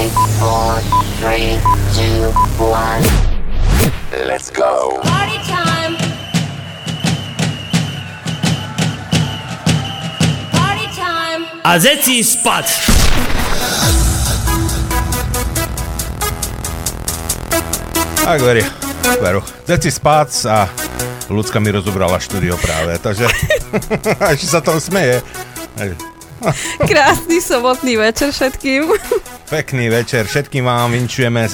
Five, four, three, two, one. Let's go. Party time. Party time. A zeci spad! Tak verí, veru. Zeci spác a ľudská mi rozobrala štúdio práve, takže ešte sa to smeje. Krásny sobotný večer všetkým. Pekný večer, všetkým vám vinčujeme e,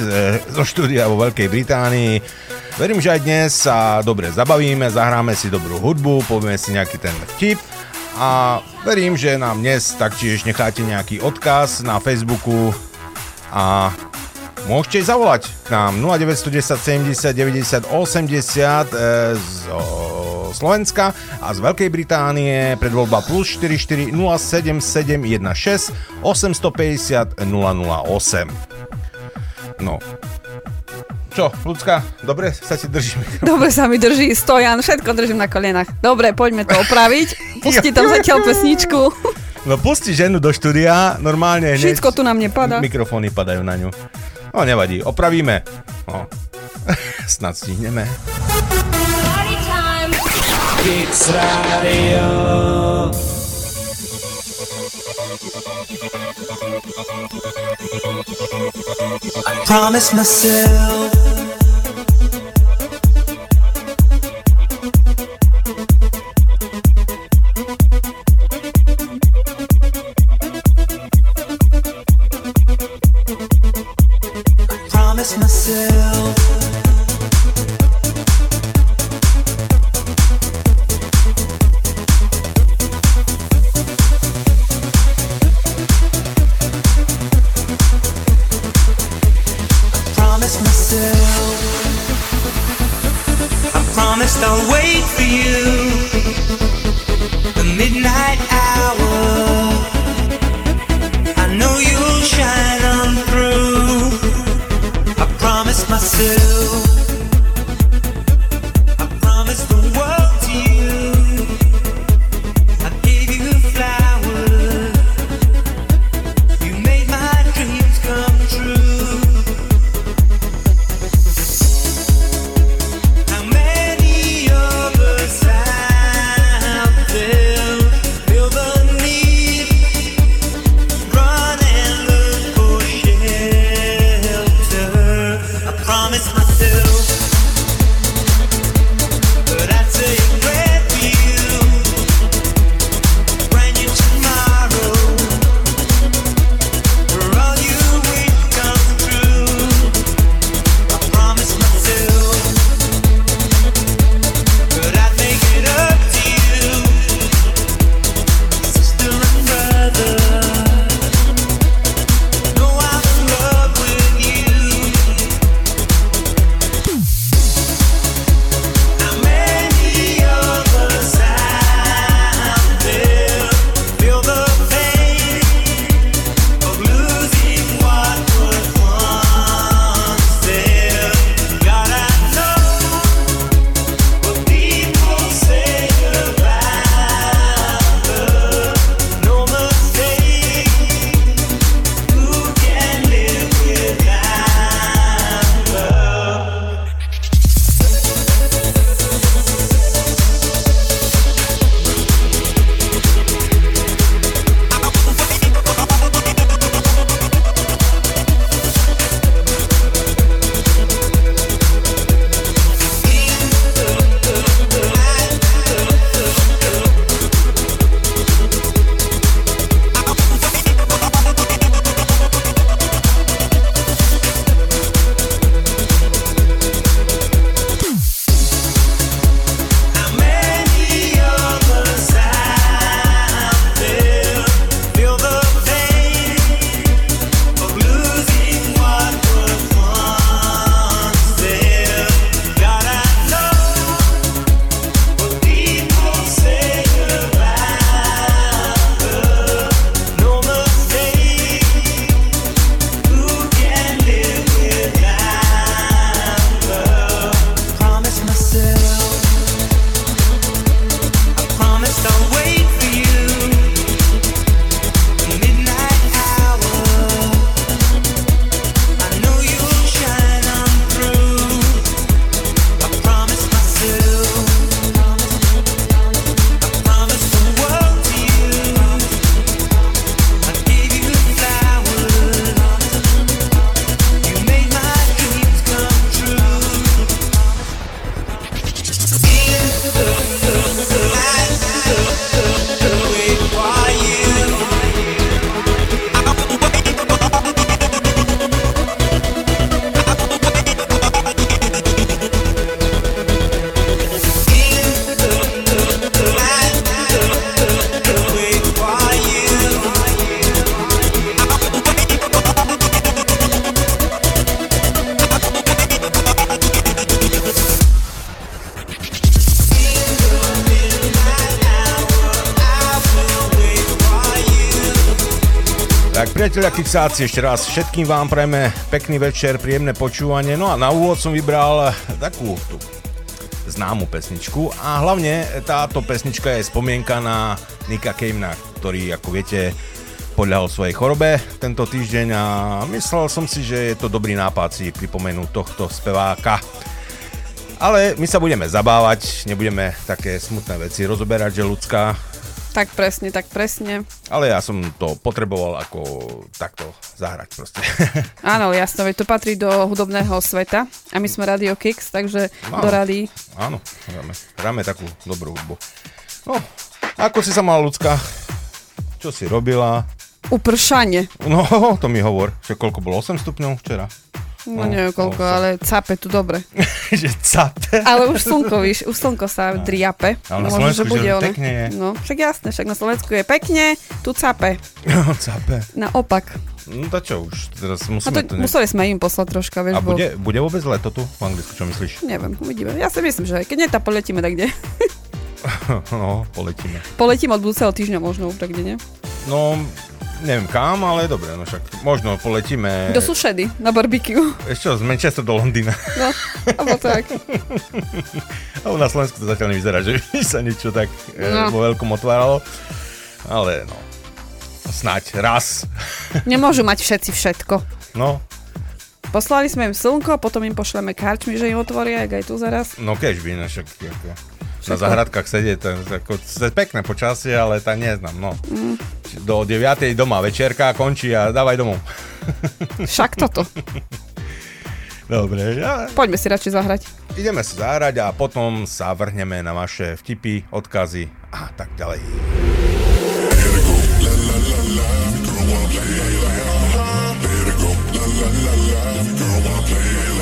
zo štúdia vo Veľkej Británii. Verím, že aj dnes sa dobre zabavíme, zahráme si dobrú hudbu, povieme si nejaký ten vtip a verím, že nám dnes taktiež necháte nejaký odkaz na Facebooku a môžete zavolať k nám 0910 70 90 80 e, zo Slovenska a z Veľkej Británie predvoľba plus 44 077 16 850 008. No. Čo, ľudská, dobre sa ti drží mikrofón? Dobre sa mi drží stojan, všetko držím na kolenách. Dobre, poďme to opraviť. Pusti tam zatiaľ pesničku. No pusti ženu do štúdia, normálne hneď Všetko tu na mne pada. mikrofóny padajú na ňu. No nevadí, opravíme. No. Snad stihneme. Party time. Kicks Radio. Promise myself Promise myself Kixáci, ešte raz všetkým vám prajeme pekný večer, príjemné počúvanie. No a na úvod som vybral takú tú známu pesničku a hlavne táto pesnička je spomienka na Nika Kejmna, ktorý, ako viete, podľahol svojej chorobe tento týždeň a myslel som si, že je to dobrý nápad si pripomenúť tohto speváka. Ale my sa budeme zabávať, nebudeme také smutné veci rozoberať, že ľudská Tak presne, tak presne. Ale ja som to potreboval ako takto zahrať proste. Áno, jasno, veď to patrí do hudobného sveta a my sme Radio Kicks, takže Áno. do rady. Áno, hráme, hráme takú dobrú hudbu. No, ako si sa mala ľudská? Čo si robila? Upršanie. No, to mi hovor, že koľko bolo? 8 stupňov včera? No, No, neviem koľko, no, ale cape tu dobre. že cape. Ale už slnko, víš, už slnko sa driape. Ale na Možno, Slovensku, že ono. pekne je. No, však jasné, však na Slovensku je pekne, tu cape. cape. Naopak. No to čo už, teraz A musíme to, to... Ne... museli sme im poslať troška, A vieš, bo... bude, bude vôbec leto tu v Anglicku, čo myslíš? Neviem, uvidíme. Ja si myslím, že keď nie, tak poletíme tak kde. No, poletíme. Poletím od budúceho týždňa možno tak kde, nie? No, neviem kam, ale dobre, no však možno poletíme... Do sušedy, na barbecue. Ešte z Manchester do Londýna. No, alebo tak. Ale na Slovensku to zatiaľ nevyzerá, že sa niečo tak e, No. vo veľkom otváralo. Ale no, snať raz. Nemôžu mať všetci všetko. No, Poslali sme im slnko, potom im pošleme karčmy, že im otvoria, aj tu zaraz. no keď by, no však ako, na zahradkách sedieť, to, je ako, to je pekné počasie, ale tak neznám, no. Mm. Do 9. doma večerka končí a dávaj domov. Však toto. Dobre, ja, Poďme si radšej zahrať. ideme sa zahrať a potom sa vrhneme na vaše vtipy, odkazy a tak ďalej. Self-made,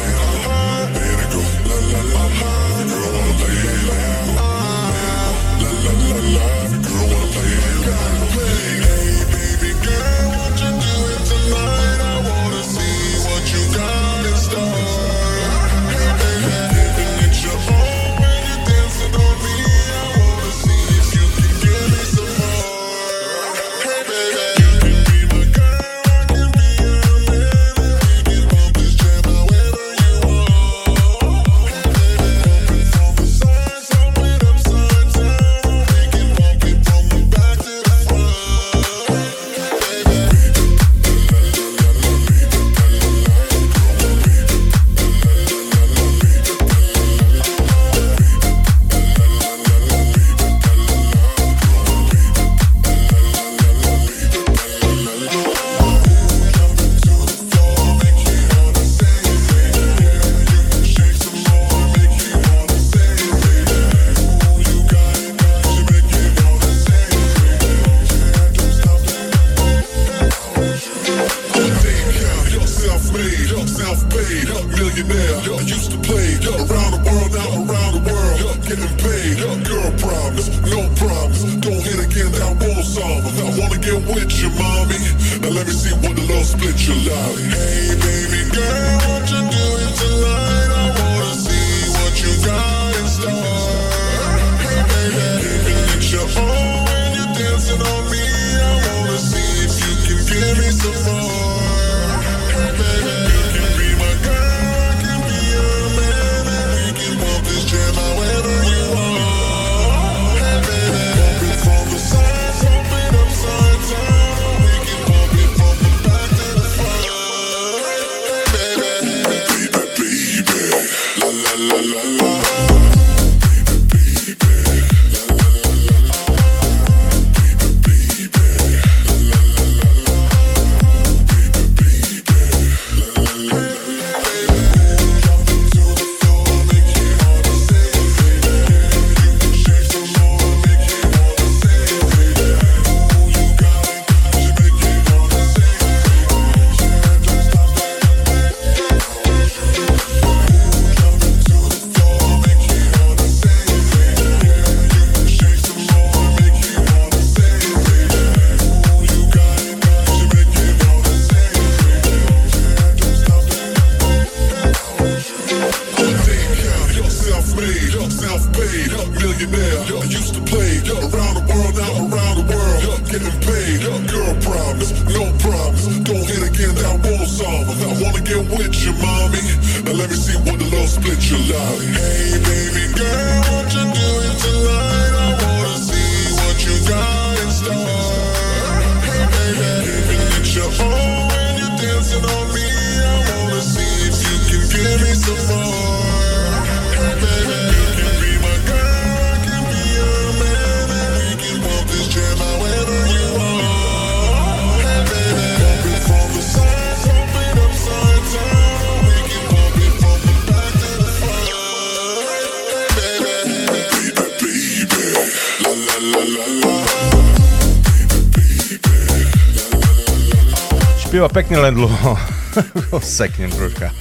Špieva pekne len dlho. Seknem troška.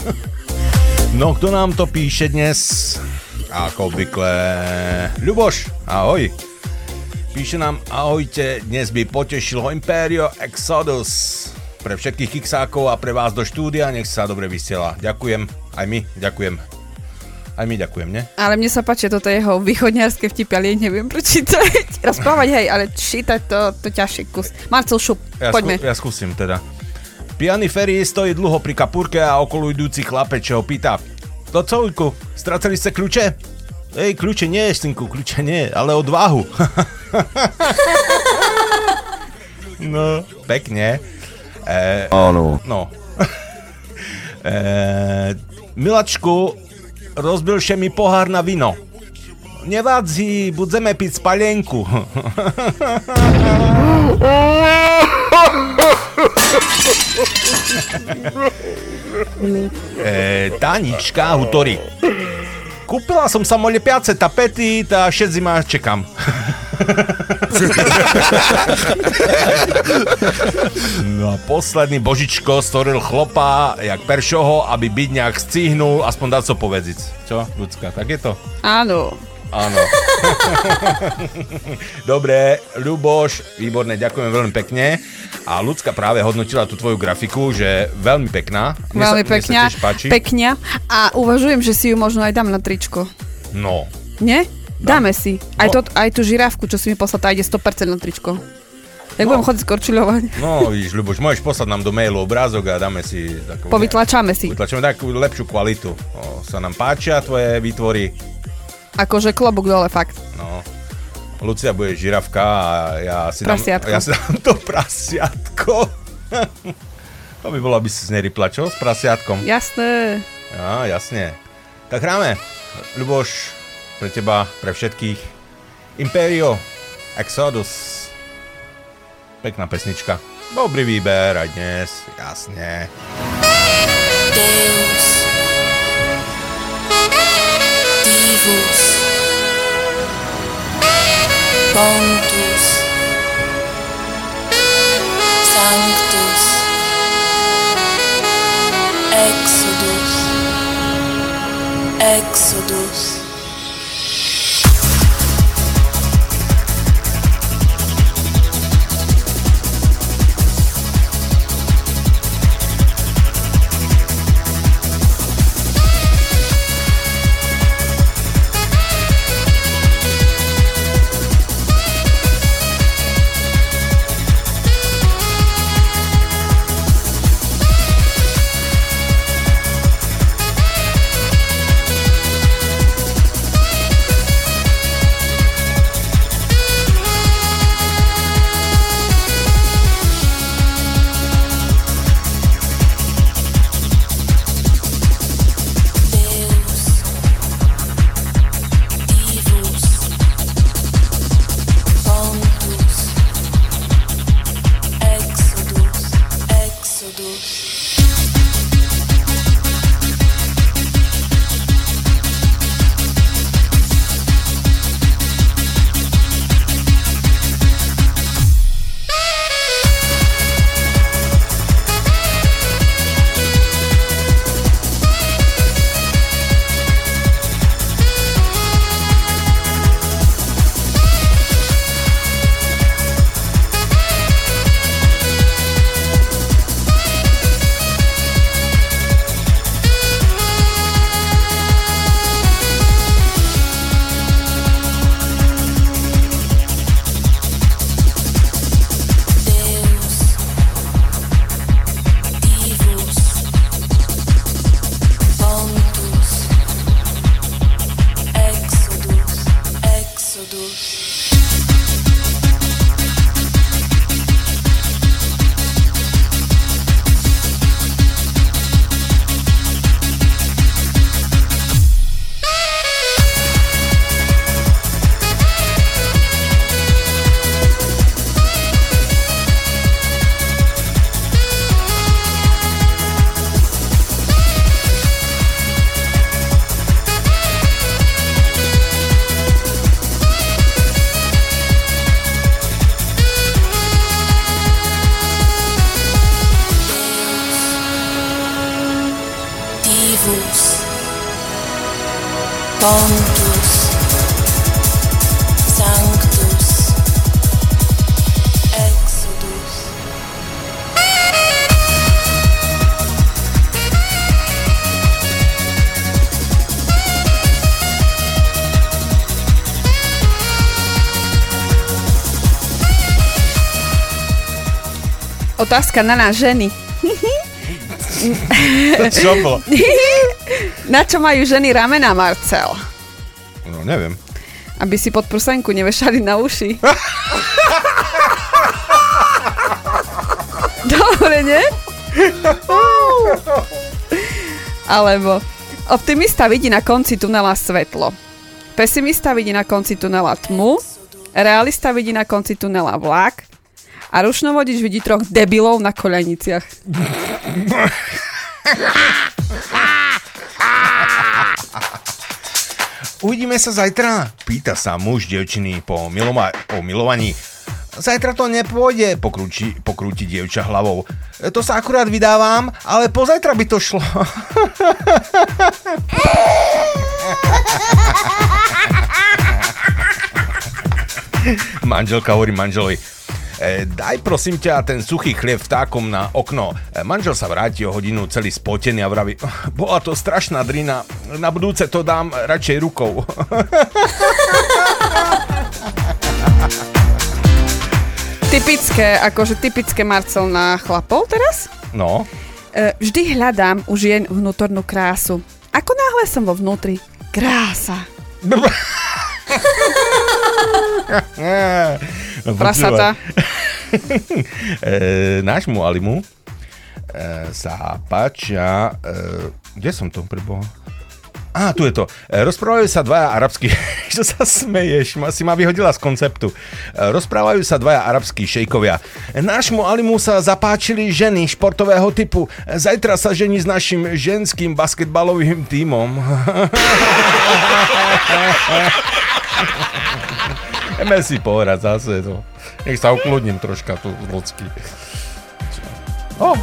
No, kto nám to píše dnes? Ako obvykle. Ľuboš, ahoj. Píše nám, ahojte, dnes by potešilo Imperio Exodus. Pre všetkých kiksákov a pre vás do štúdia, nech sa dobre vysiela. Ďakujem, aj my, ďakujem. Aj my ďakujem, ne? Ale mne sa páči toto jeho východňarské vtipy, ale neviem prečítať. Rozprávať, hej, ale čítať to, to ťažší kus. Marcel Šup, Ja, poďme. skú, ja skúsim teda. Pijaný Ferry stojí dlho pri kapúrke a okolo idúci chlapec, ho pýta. To co, Ujku, stracali ste kľúče? Ej, kľúče nie, synku, kľúče nie, ale odvahu. no, pekne. E, Áno. no. e, Milačku, rozbilše mi pohár na vino. Nevadzi, budeme piť spalienku. e, Tanička Hutori. Kúpila som sa lepiace tapety, tá 6 zima čekám. no a posledný Božičko stvoril chlopa, jak peršoho, aby byť nejak scíhnul, aspoň dať so povedzic. Čo, ľudská, tak je to? Áno. Áno. Dobre, Ľuboš, výborné, ďakujem veľmi pekne. A ľudská práve hodnotila tú tvoju grafiku, že veľmi pekná. Mne Veľmi sa, mne pekňa, sa tiež páči. pekňa. A uvažujem, že si ju možno aj dám na tričko. no, Nie? Dáme si. Aj, No. to, aj tú žirávku, čo si mi poslal, tá ide 100% na tričko. Jak No. budem chodiť skorčiľovať. no, vidíš, Ľuboš, môžeš poslať nám do mailu obrázok a dáme si takú... Povytlačáme si. Vytlačíme takú lepšiu kvalitu. O, sa nám páčia tvoje výtvory. Akože klobúk dole, fakt. No. Lucia bude žiravka a ja si dám, Prasiatko. ja si dám to prasiatko. to by bolo, aby si z nej rypla, čo? S prasiatkom. Jasné. Á, jasne. Tak hráme. Ľuboš, pre teba, pre všetkých. Imperio, Exodus. Pekná pesnička. Dobrý výber aj dnes, jasne. Deus Divus Pontus Sanctus. Exodus Exodus. Exodus, you. Otázka na nás ženy. Čo bolo? Na čo majú ženy ramena, Marcel? No, neviem. Aby si pod prsenku nevešali na uši. Dobre, nie? Alebo optimista vidí na konci tunela svetlo. Pesimista vidí na konci tunela tmu. Realista vidí na konci tunela vlak. A rušnovodič vidí troch debilov na koľaniciach. Uvidíme sa zajtra? Pýta sa muž devčiny po, miloma- po milovaní. Zajtra to nepôjde, pokrúti, pokrúti dievča hlavou. To sa akurát vydávam, ale pozajtra by to šlo. Manželka hovorí manželovi, e, daj prosím ťa ten suchý chlieb vtákom na okno. E, manžel sa vráti o hodinu celý spotený a vraví, bola to strašná drina, na budúce to dám radšej rukou. Typické, akože typické Marcel na chlapov teraz? No, E, vždy hľadám u žien vnútornú krásu. Ako náhle som vo vnútri, krása. Prasata. e, nášmu Alimu e, sa páčia... E, kde som to preboha? Á, tu je to. E, rozprávajú sa dvaja arabskí... Čo sa smeješ? Ma, si ma vyhodila z konceptu. E, rozprávajú sa dvaja arabskí šejkovia. Nášmu Alimu sa zapáčili ženy športového typu. Zajtra sa žení s našim ženským basketbalovým tímom. Ideme si pohrať zase to. Nech sa ukludním troška tu ľudský. Oh.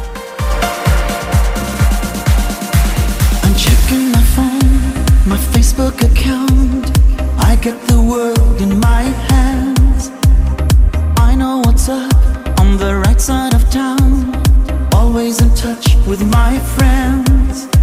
My Facebook account. I get the world in my hands. I know what's up on the right side of town. Always in touch with my friends.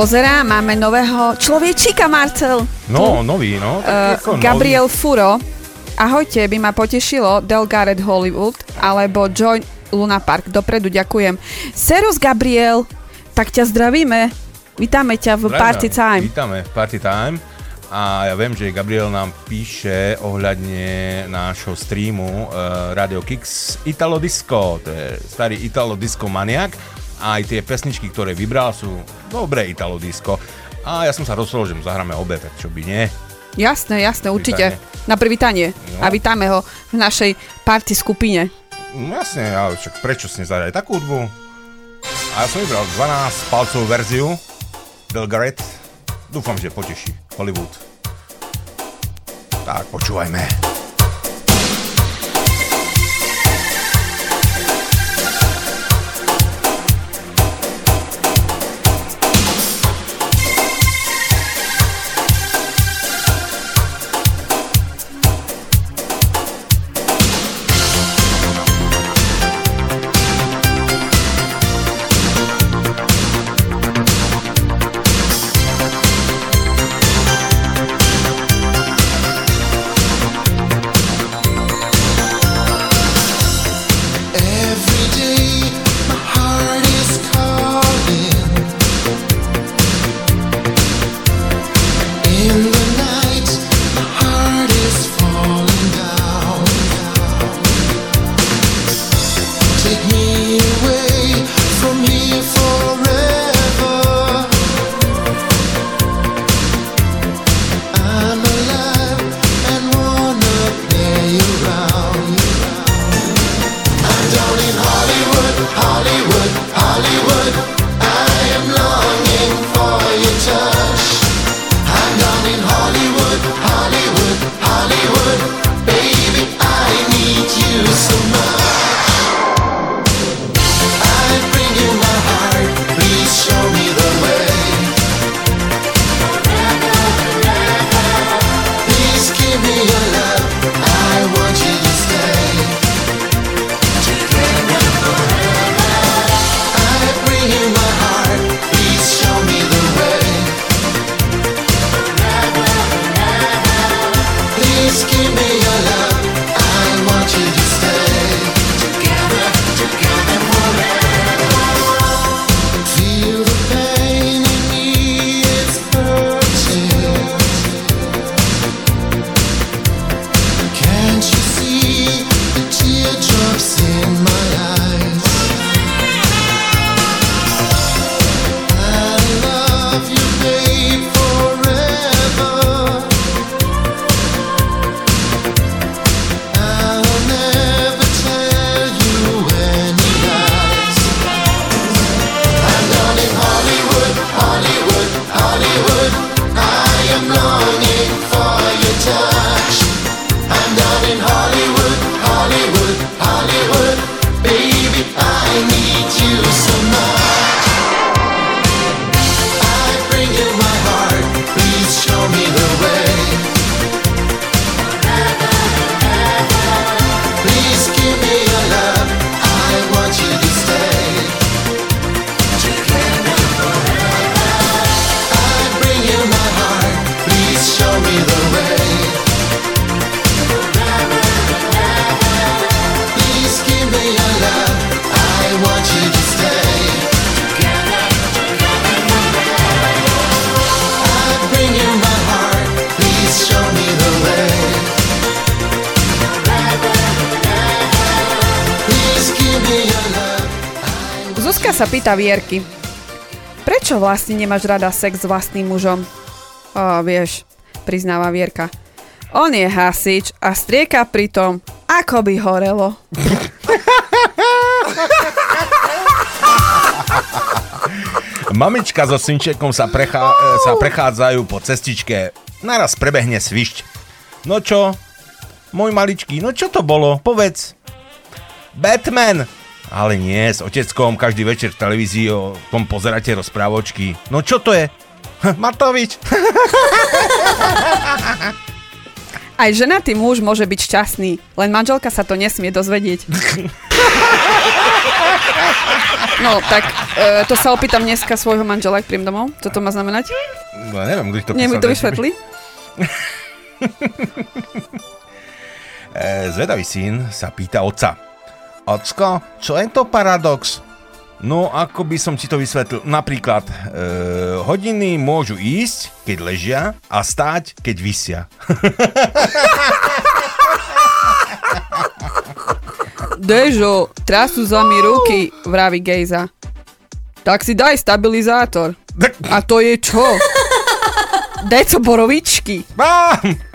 Pozerá, máme nového človečíka, Marcel. No, nový, no. Uh, Gabriel Furo. Ahojte, by ma potešilo Del Garrett Hollywood alebo Joy Luna Park. Dopredu ďakujem. Serus Gabriel, tak ťa zdravíme. Vítame ťa v Zdravíme. Party Time. Vítame v Party Time. A ja viem, že Gabriel nám píše ohľadne nášho streamu uh, Radio Kicks Italo Disco. To je starý Italo Disco maniak. A aj tie pesničky, ktoré vybral, sú dobré Italo Disco. A ja som sa rozhodol, že mu zahráme obe, tak čo by nie. Jasné, jasné, určite. Vítanie. Na privítanie. No. A vítame ho v našej party skupine. No jasne, ale však prečo si nezahrať takú hudbu? A ja som vybral 12 palcovú verziu Garrett. Dúfam, že poteší Hollywood. Tak, počúvajme. Pýta Vierky. Prečo vlastne nemáš rada sex s vlastným mužom? O, vieš, priznáva Vierka. On je hasič a strieka pritom, ako by horelo. Mamička so synčekom sa, prechá, sa prechádzajú po cestičke. Naraz prebehne svišť. No čo? Môj maličký, no čo to bolo? Povedz. Batman! Ale nie, s oteckom každý večer v televízii o tom pozeráte rozprávočky. No čo to je? Matovič. Aj ženatý muž môže byť šťastný, len manželka sa to nesmie dozvedieť. No, tak e, to sa opýtam dneska svojho manžela, ak príjem domov. Čo to má znamenať? No, neviem, kto to Nie písal, to vyšvetli. E, zvedavý syn sa pýta otca. Ocko, čo je to paradox? No, ako by som ti to vysvetlil. Napríklad, e, hodiny môžu ísť, keď ležia, a stáť, keď vysia. Dežo, trasú za mi ruky, vraví Gejza. Tak si daj stabilizátor. A to je čo? Deco borovičky. Mám!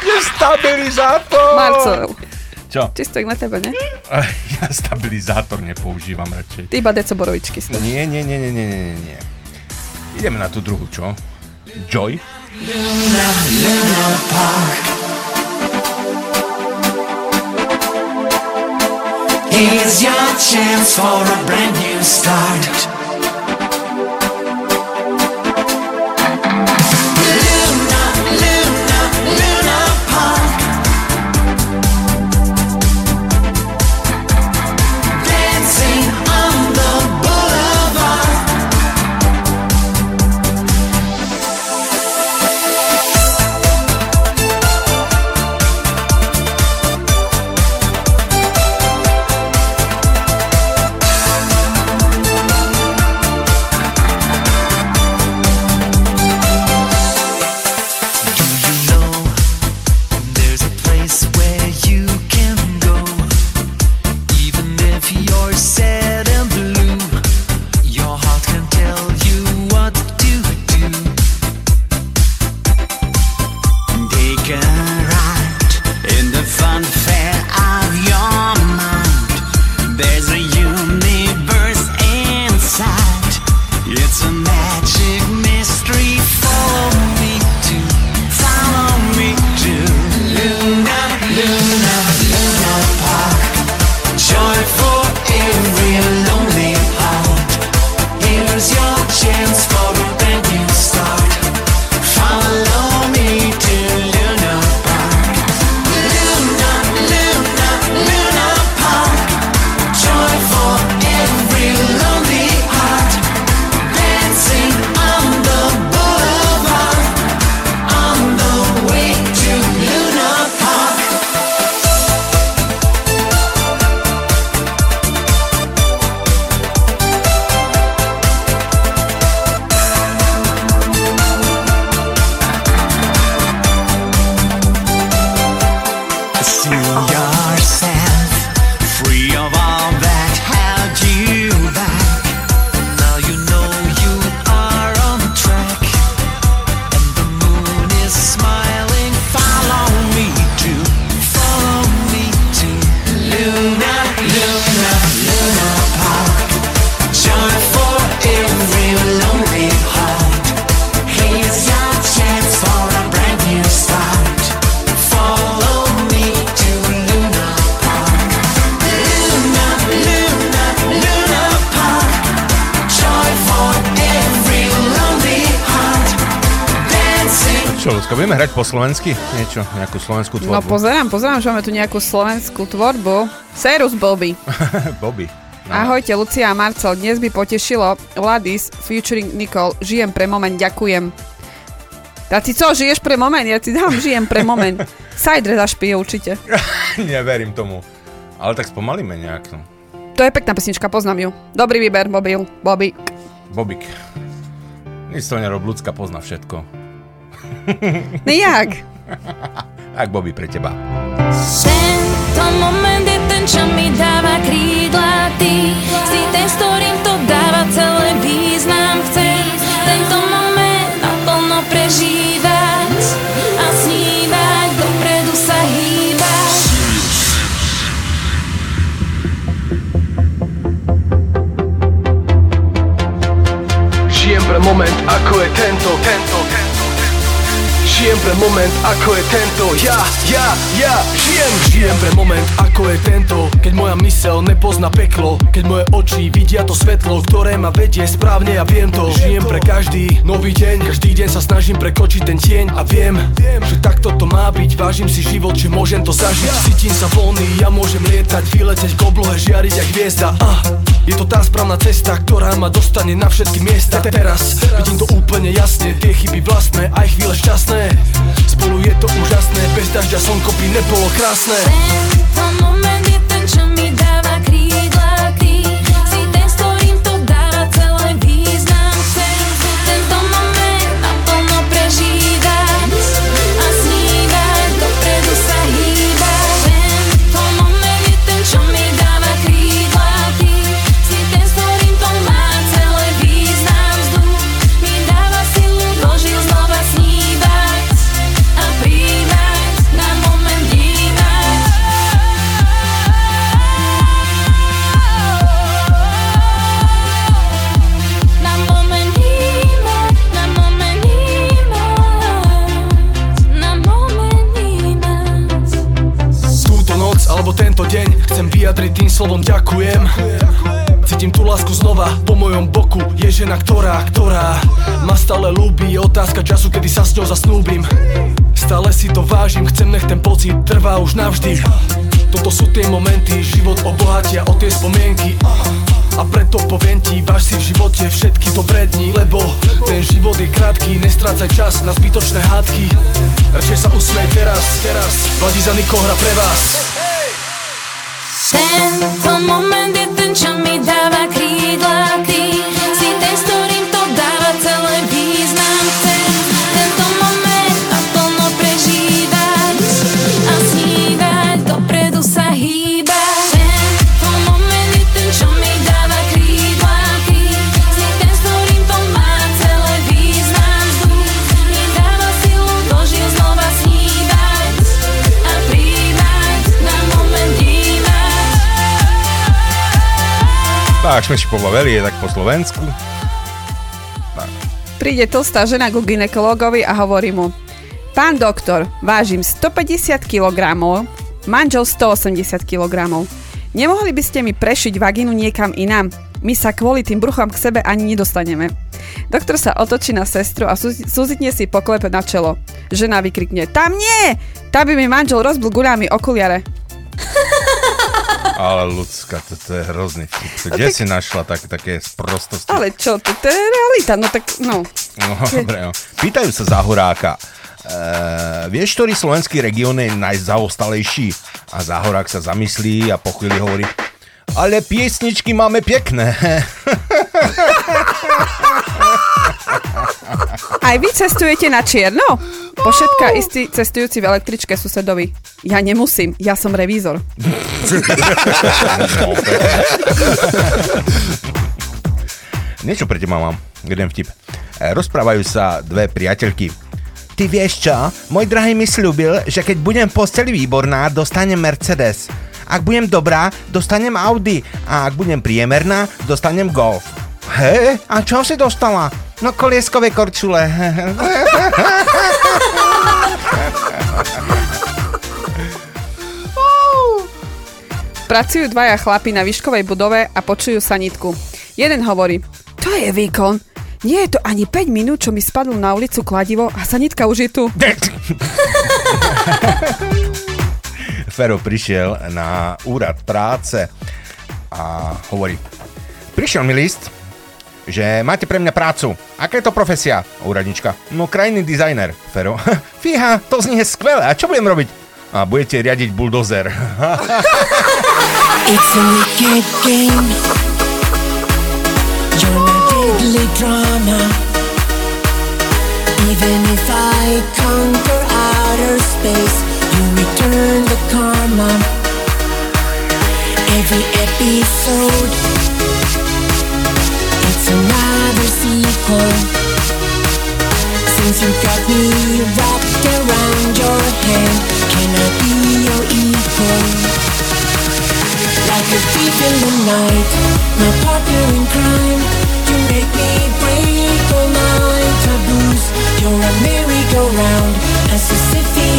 Je stabilizátor! Marcel, Čo? čisto na tebe, ne? Ja stabilizátor nepoužívam radšej. Ty iba deco borovičky. si. Nie, nie, nie, nie, nie, nie, nie. Ideme na tú druhú, čo? Joy? Here's your chance for a brand new start. Slovensky? Niečo, nejakú slovenskú No tvorbu? pozerám, pozerám, že máme tu nejakú slovenskú tvorbu. Serus Bobby. Bobby. No. Ahojte, Lucia a Marcel. Dnes by potešilo Vladis featuring Nicole. Žijem pre moment, ďakujem. Tati, co, žiješ pre moment? Ja ti dám, žijem pre moment. Sajdre zašpije určite. Neverím tomu. Ale tak spomalíme nejak, no. To je pekná pesnička, poznám ju. Dobrý výber, Bobby. Bobby. Bobik. Nic to nerob, ľudská pozná všetko. No jak? Tak Bobby pre teba. Tento moment je ten, čo mi dáva krídla Ty si ten, s ktorým to dáva celé význam Chcem tento moment naplno prežívať A snívať, dopredu sa hýbať Žijem pre moment, ako je tento, tento. Žijem pre moment, ako je tento. Ja, ja, ja žijem. Žijem pre moment, ako je tento. Keď moja mysel nepozná peklo Keď moje oči vidia to svetlo Ktoré ma vedie správne a viem to. Žijem pre každý nový deň Každý deň sa snažím prekočiť ten tieň A viem, že takto to má byť. Vážim si život, že môžem to zažiť. Cítim sa voľný, ja môžem lietať Vyleteť k oblohe, žiariť jak hviezda. Ah, Je to tá správna cesta, ktorá ma dostane na všetky miesta. Teraz vidím to úplne jasne Tie chyby vlastné, aj chvíle šťastné Spolu je to úžasné Bez dažďa slnko by nebolo krásne. Tento moment je ten, čo mi dáva krídla vyjadriť tým slovom ďakujem. Cítim tú lásku znova po mojom boku. Je žena, ktorá, ktorá ma stále ľúbi. Je otázka času, kedy sa s ňou zasnúbim. Stále si to vážim, chcem nech ten pocit trvá už navždy. Toto sú tie momenty, život obohatia o tie spomienky. A preto poviem ti, váž si v živote všetky dobré dni Lebo ten život je krátky, nestrácaj čas na zbytočné hádky. Radšej sa usmej teraz, teraz. Vadí za nikoho hra pre vás Tento moment je ten, čo mi dáva krídla Tak sme si pobavili, je tak po Slovensku. Príde tlstá žena ku ginekologovi a hovorí mu Pán doktor, vážim 150 kg, manžel 180 kg. Nemohli by ste mi prešiť vagínu niekam inám? My sa kvôli tým bruchom k sebe ani nedostaneme. Doktor sa otočí na sestru a sú- súzitne si poklepe na čelo. Žena vykrikne, tam nie! Tam by mi manžel rozbil guľami okuliare. Ale ľudská, to, to je hrozný vtip. Kde si našla tak, také sprostosti? Ale čo, to, to je realita, no tak, no. No, dobre, no. Pýtajú sa Záhoráka. E, vieš, ktorý slovenský región je najzaostalejší? A Záhorák sa zamyslí a po chvíli hovorí ale piesničky máme pekné. Aj vy cestujete na čierno? Pošetka istý cestujúci v električke susedovi. Ja nemusím, ja som revízor. Niečo pre teba mám, jeden vtip. E, rozprávajú sa dve priateľky. Ty vieš čo? Môj drahý mi slúbil, že keď budem v posteli výborná, dostanem Mercedes. Ak budem dobrá, dostanem Audi. A ak budem priemerná, dostanem Golf. He? A čo si dostala? No kolieskové korčule. Pracujú dvaja chlapi na výškovej budove a počujú sanitku. Jeden hovorí, to je výkon. Nie je to ani 5 minút, čo mi spadlo na ulicu kladivo a sanitka už je tu. Fero prišiel na úrad práce a hovorí, prišiel mi list, že máte pre mňa prácu. Aká je to profesia? Úradnička. No krajný dizajner. Fero. Fíha, to znie skvelé. A čo budem robiť? A budete riadiť buldozer. It's a wicked game. You're a deadly drama. Even if I conquer outer space, you return the karma. Every episode, another sequel. Since you got me wrapped around your hand, can I be your equal? Like a thief in the night, my partner in crime. You make me break all my taboos. You're a merry-go-round, a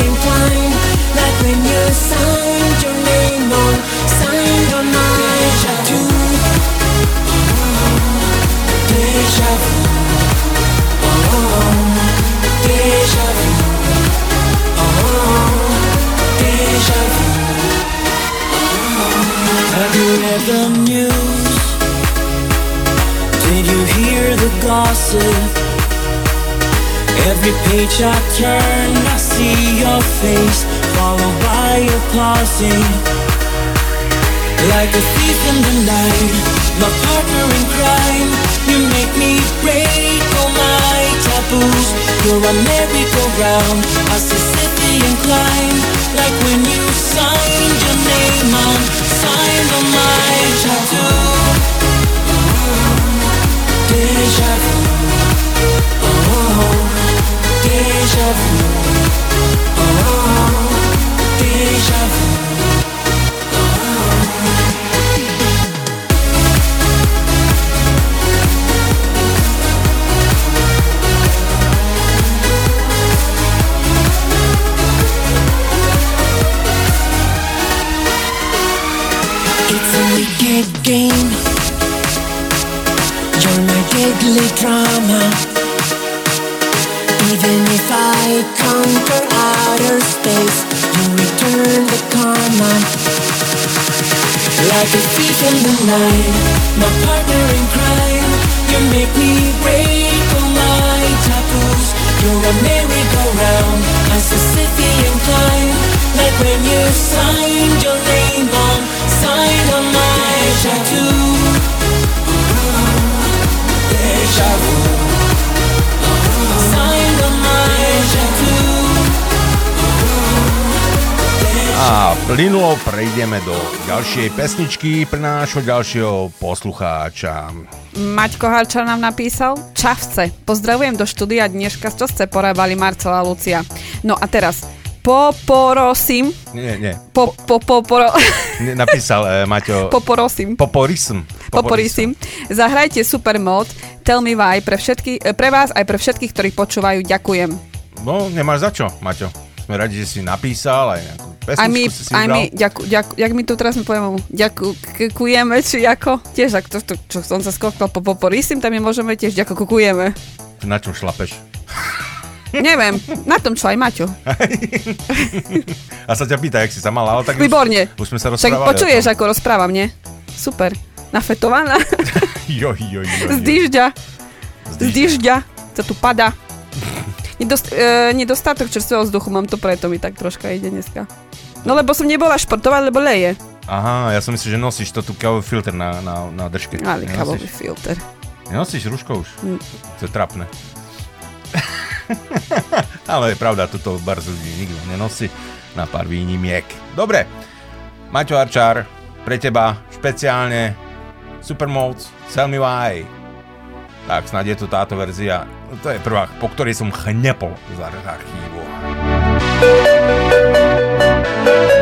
inclined, like when you signed your name on, signed on my tattoo. Have you read the news? Did you hear the gossip? Every page I turn, I see your face, followed by your pausing. Like a thief in the night, my partner in crime. You make me break all my taboos. You're a merry-go-round, a Sicilian climb. Like when you signed your name on, signed on my tattoo. Deja vu. Oh, deja vu. Oh, deja vu. Game. You're my deadly drama. Even if I conquer outer space, you return the karma. Like a thief in the night, my partner in crime. You make me break all my taboos. You're a merry-go-round, a Sicilian climb. Like when you signed your name on, signed on A plynulo prejdeme do ďalšej pesničky pre nášho ďalšieho poslucháča. Maťko Harčar nám napísal Čavce, pozdravujem do štúdia dneška, čo ste porábali Marcela a Lucia. No a teraz, poporosím, Nie, nie. po, po, poporo, Napísal e, Maťo... poporosím, Poporism. poporisím, zahrajte super mod, tell me why, pre, všetky, eh, pre vás aj pre všetkých, ktorí počúvajú, ďakujem. No, nemáš za čo, Maťo. Sme radi, že si napísal aj nejakú pesničku Aj my, si si aj my, ďaku, ďaku, jak my tu teraz mi poviem, ďakujeme, či ako, tiež, ak to, to, čo som sa skoknul po poporisím, tam my môžeme tiež ďakujeme. Na čom šlapeš? Neviem, na tom čo aj Maťo. A sa ťa pýta, jak si sa mala, ale tak už- Výborne. Už, sme sa Tak rozprávali. počuješ, o tom. ako rozprávam, nie? Super. Nafetovaná. Joj, joj, joj, Z joj. dyžďa. Z dyžďa. Co tu pada. Nedost, e, nedostatok čerstvého vzduchu mám to preto mi tak troška ide dneska. No lebo som nebola športovať, lebo leje. Aha, ja som myslel, že nosíš to tu kávový filter na, na, na držke. Ale kávový filter. Nenosíš rúško už? Mm. To je trapné. Ale je pravda, tuto bar ľudí nikto nenosí na pár výnimiek. Dobre, Maťo Arčár, pre teba špeciálne Supermodes, Tell Me Why. Tak, snad je tu táto verzia. To je prvá, po ktorej som chnepol z archívu. Deja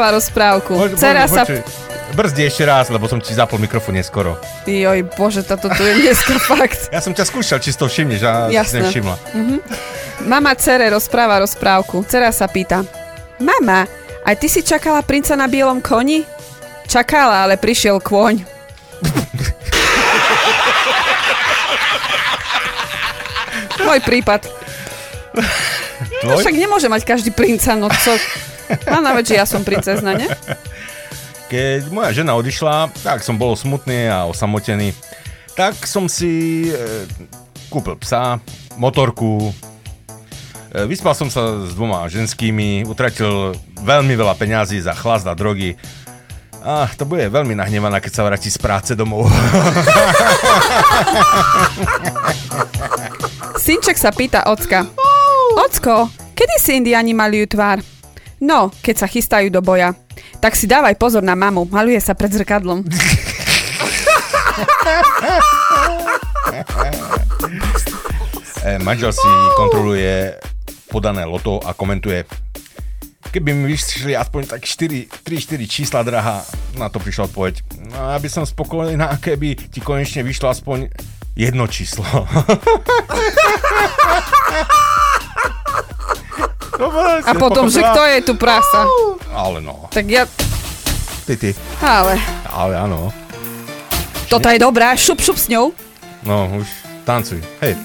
rozpráva rozprávku. Poč- Cera poč- sa... Brzdi ešte raz, lebo som ti zapol mikrofón neskoro. Joj, bože, toto tu je dneska fakt. Ja som ťa skúšal, či si to všimneš a si Jasné. nevšimla. Mama cere rozpráva rozprávku. Cera sa pýta. Mama, aj ty si čakala princa na bielom koni? Čakala, ale prišiel kôň. Môj prípad. No Tvoj? však nemôže mať každý princa, no co? Mám na že ja som princezna, ne? Keď moja žena odišla, tak som bol smutný a osamotený. Tak som si e, kúpil psa, motorku, e, vyspal som sa s dvoma ženskými, utratil veľmi veľa peňazí za chlast a drogy. A to bude veľmi nahnevaná, keď sa vráti z práce domov. Synček sa pýta Ocka. Ocko, kedy si indiani malujú tvár? No, keď sa chystajú do boja. Tak si dávaj pozor na mamu, maluje sa pred zrkadlom. E, manžel si kontroluje podané loto a komentuje Keby mi vyšli aspoň tak 4, 3-4 čísla, drahá, na to prišla odpoveď. No, ja by som spokojná, keby ti konečne vyšlo aspoň jedno číslo. Dobre, A potom, že kto je tu prasa? Ale no, Tak ja... ty, ty. Ale, Ale áno. toto je dobrá, šup, šup s ňou. No, už tancuj. Hej.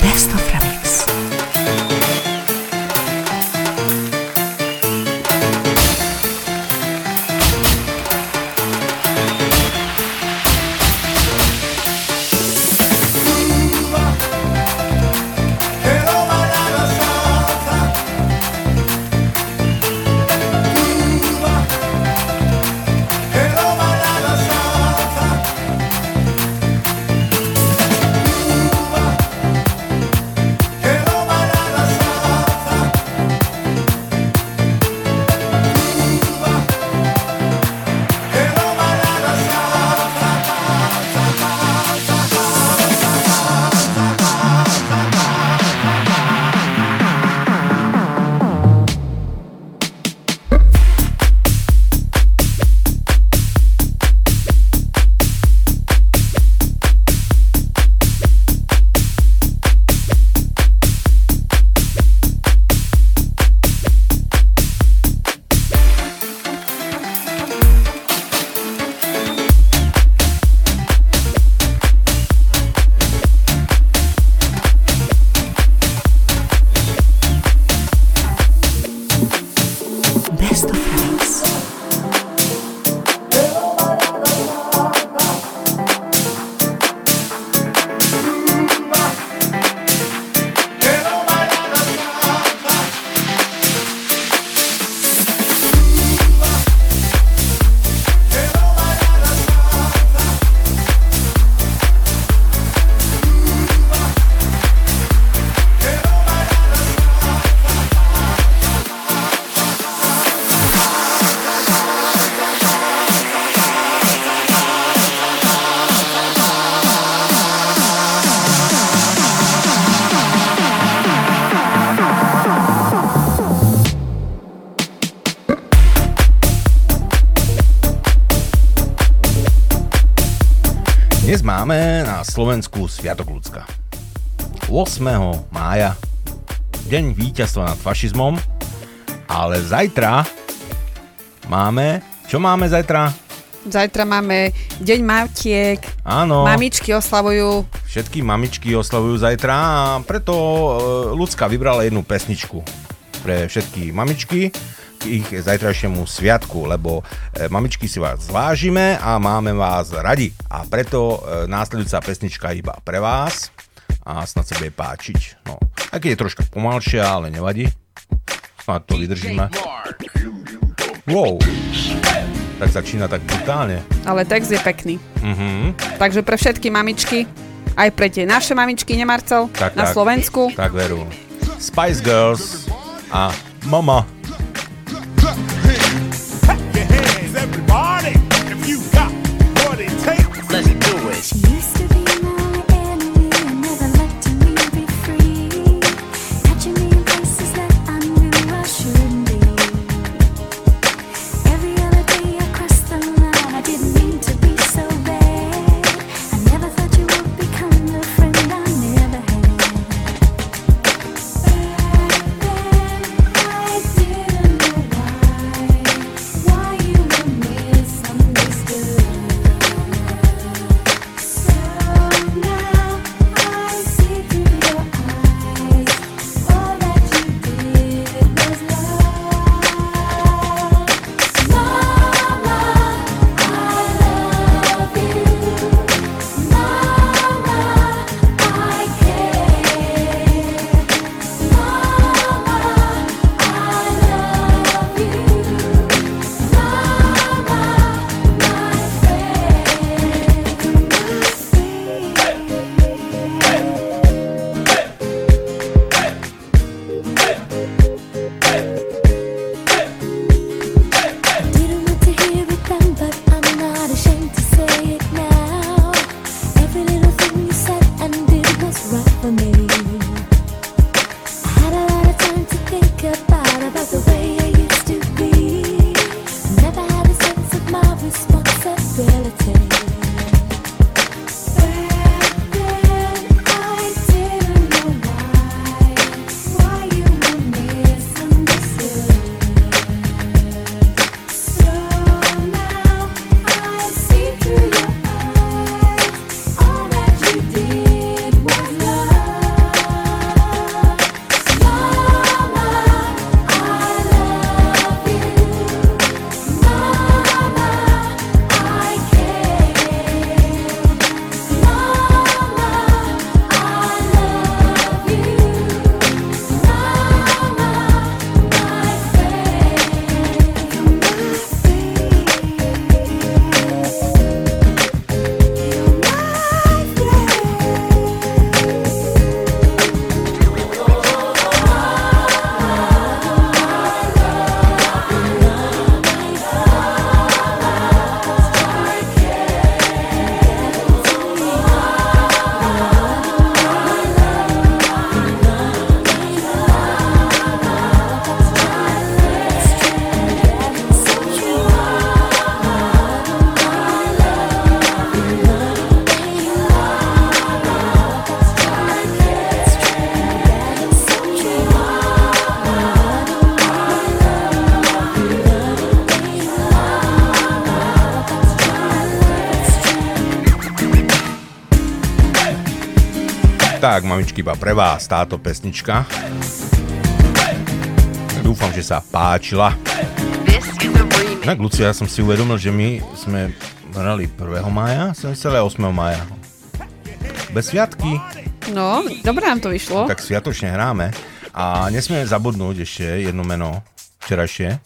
Best of Slovensku Sviatok ľudská. 8. mája, deň víťazstva nad fašizmom, ale zajtra máme... Čo máme zajtra? Zajtra máme Deň matiek, Áno, mamičky oslavujú všetky mamičky oslavujú zajtra a preto e, ľudská vybrala jednu pesničku pre všetky mamičky ich zajtrajšiemu sviatku, lebo e, mamičky si vás vážime a máme vás radi. A preto e, následujúca pesnička iba pre vás a snad sa bude páčiť. No, aj keď je troška pomalšia, ale nevadí. Snad to vydržíme. Wow. Tak začína tak brutálne. ale text je pekný. Mhm. Takže pre všetky mamičky, aj pre tie naše mamičky, nemarcel, Tak, na tak. Slovensku. Tak veru. Spice Girls a Mama. Tak, mamičky, iba pre vás táto pesnička. Dúfam, že sa páčila. Tak, Lucia, ja som si uvedomil, že my sme hrali 1. mája, som myslel 8. mája. Bez sviatky, No, dobre nám to vyšlo. tak sviatočne hráme. A nesmieme zabudnúť ešte jedno meno včerajšie.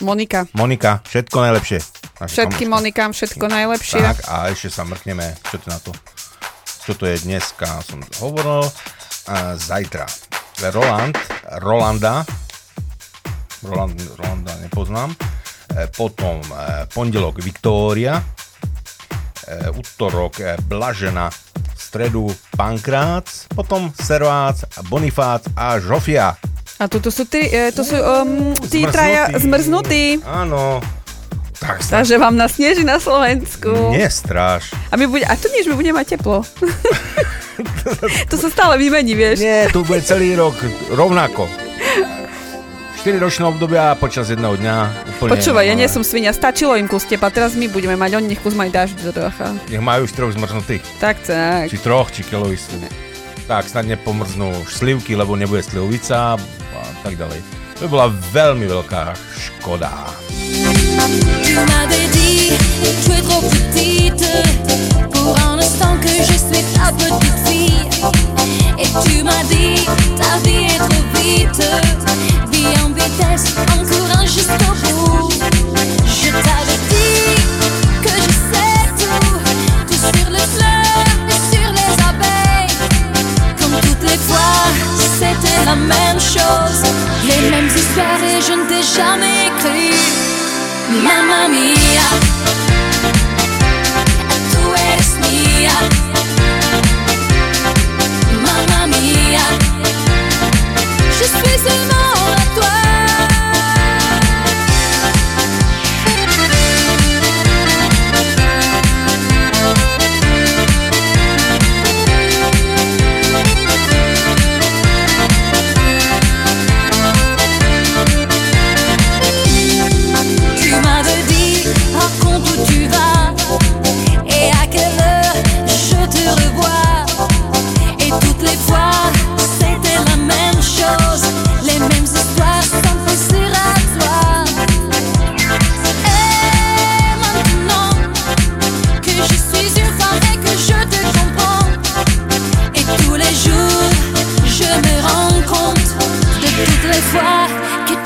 Monika. Monika, všetko najlepšie. Naša Všetkým kamoška. Monikám všetko najlepšie. Tak a ešte sa mrkneme, čo to na to. Čo to je dneska, som hovoril. A zajtra. Roland, Rolanda, Roland, Rolanda nepoznám. E, potom e, pondelok Viktória, e, útorok Blažena, stredu Pankrác, potom Servác, Bonifác a Žofia. A tuto sú tí, to sú um, tí traja zmrznutí. Áno. Tak sa Takže vám nasneží na Slovensku. nestráš. A, my bude, a to nie, že my budeme mať teplo. to sa stále vymení, vieš. Nie, tu bude celý rok rovnako. 4 ročné obdobia počas jedného dňa. Úplne, Počúvaj, ja nie som svinia, stačilo im kus tepla, teraz my budeme mať, oni nech kus majú dažď do trocha. Nech majú už troch zmrznutých. Tak, tak. Či troch, či kilovi sú. Tak, snad nepomrznú slivky, lebo nebude slivovica a tak ďalej. To by bola veľmi veľká škoda. Tu m'avais dit que tu es trop petite Pour un instant que je suis ta petite fille. Et tu m'as dit ta vie est trop vite. Vie en vitesse en courant jusqu'au bout. Je t'avais dit que je sais tout Tout sur le fleuve et sur les abeilles. Comme toutes les fois c'était la même chose. Les mêmes histoires et je ne t'ai jamais cru Mamma mia, tu eres mía. Mamma mia, je suis seulement à toi.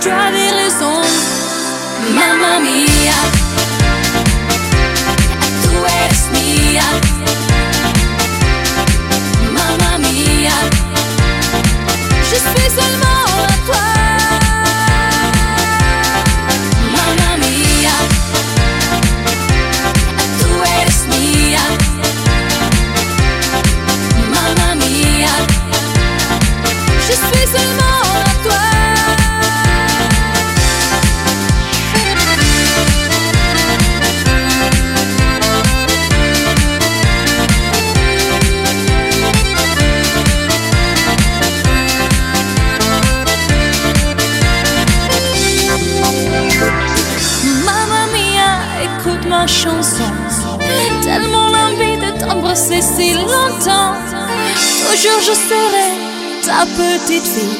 driving les ondes. Mamma mia, tú eres mía. jure, je serai ta petite fille.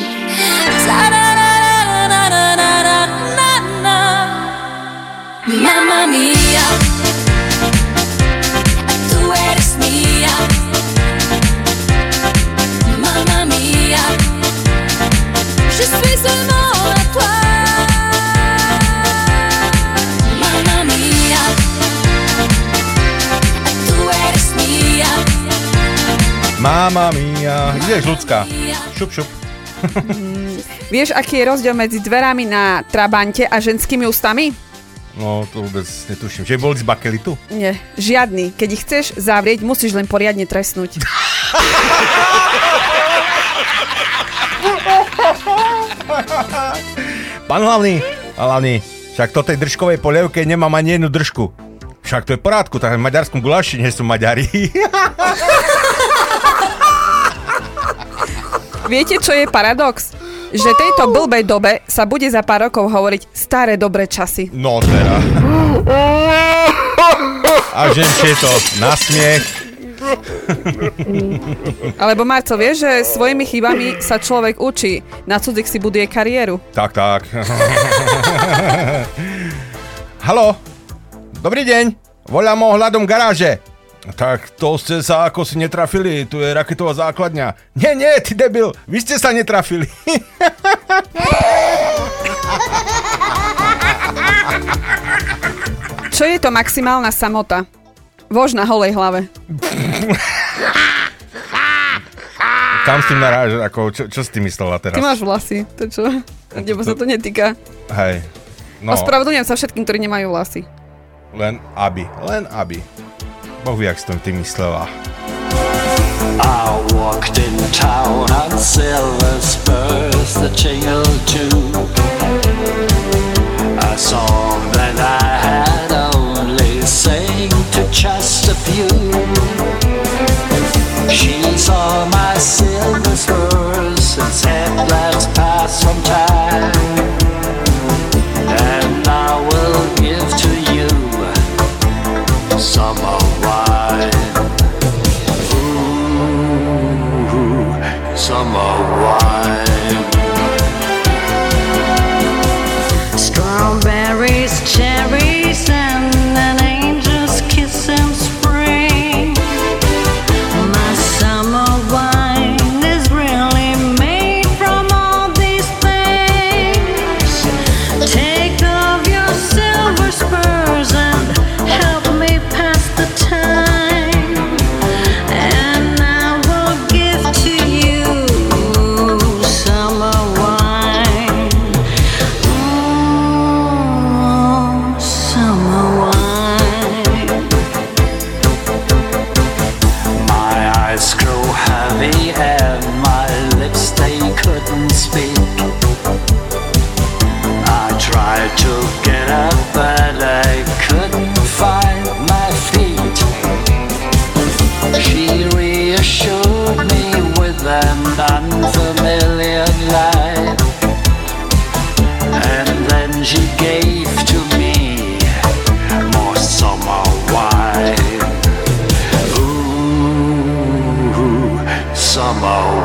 Mamma mia, tú eres mía. Mamma mia, je suis seulement à toi. Mamma mia. Ideš, ľudská. Šup, šup. Vieš, aký je rozdiel medzi dverami na Trabante a ženskými ústami? No, to vôbec netuším. Že boli z bakelitu? Nie, žiadny. Keď ich chceš zavrieť, musíš len poriadne trestnúť. Pán hlavný, hlavný, však to tej držkovej polievke nemám ani jednu držku. Však to je v porádku, tak v maďarskom gulaši nie sú Maďari. Viete, čo je paradox? Že tejto blbej dobe sa bude za pár rokov hovoriť staré dobré časy. No teda. A že je to na smiech. Alebo Marcel, vieš, že svojimi chybami sa človek učí. Na cudzích si buduje kariéru. Tak, tak. Halo, dobrý deň. Volám ohľadom garáže. Tak to ste sa ako si netrafili, tu je raketová základňa. Nie, nie, ty debil, vy ste sa netrafili. Čo je to maximálna samota? Vož na holej hlave. Kam s tým narážaš, ako, čo, čo si ty myslela teraz? Ty máš vlasy, to čo? Nebo sa to netýka. Hej, no, Ospravedlňujem sa všetkým, ktorí nemajú vlasy. len aby, len aby. Vie, jak si to ty myslela. I walked in town on silver spurs jingle too. That I had only sang to just a few. She saw my silver spurs and said, Let's pass some time. And I will give to you summer I'm a wild tomorrow.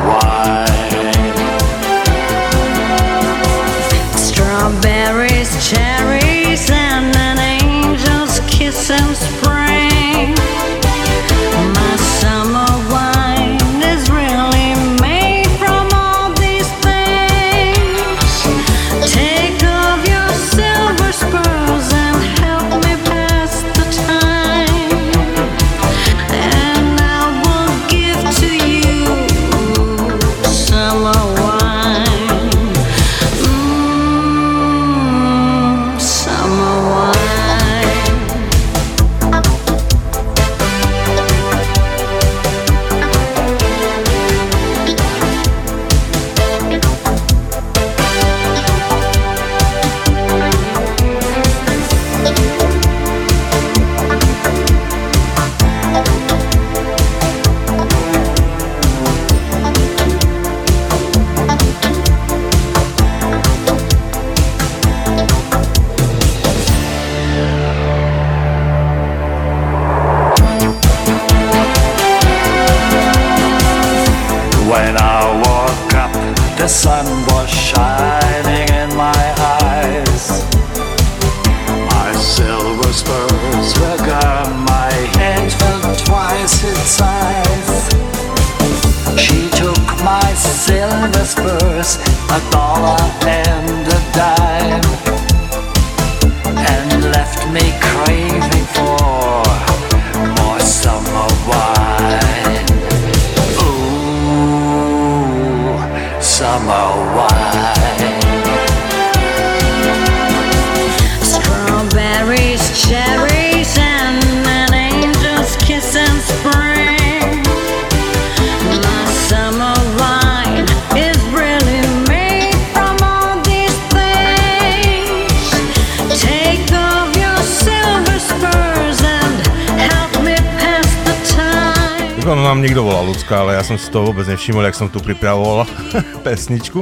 Nevšimol, jak som tu pripravoval pesničku.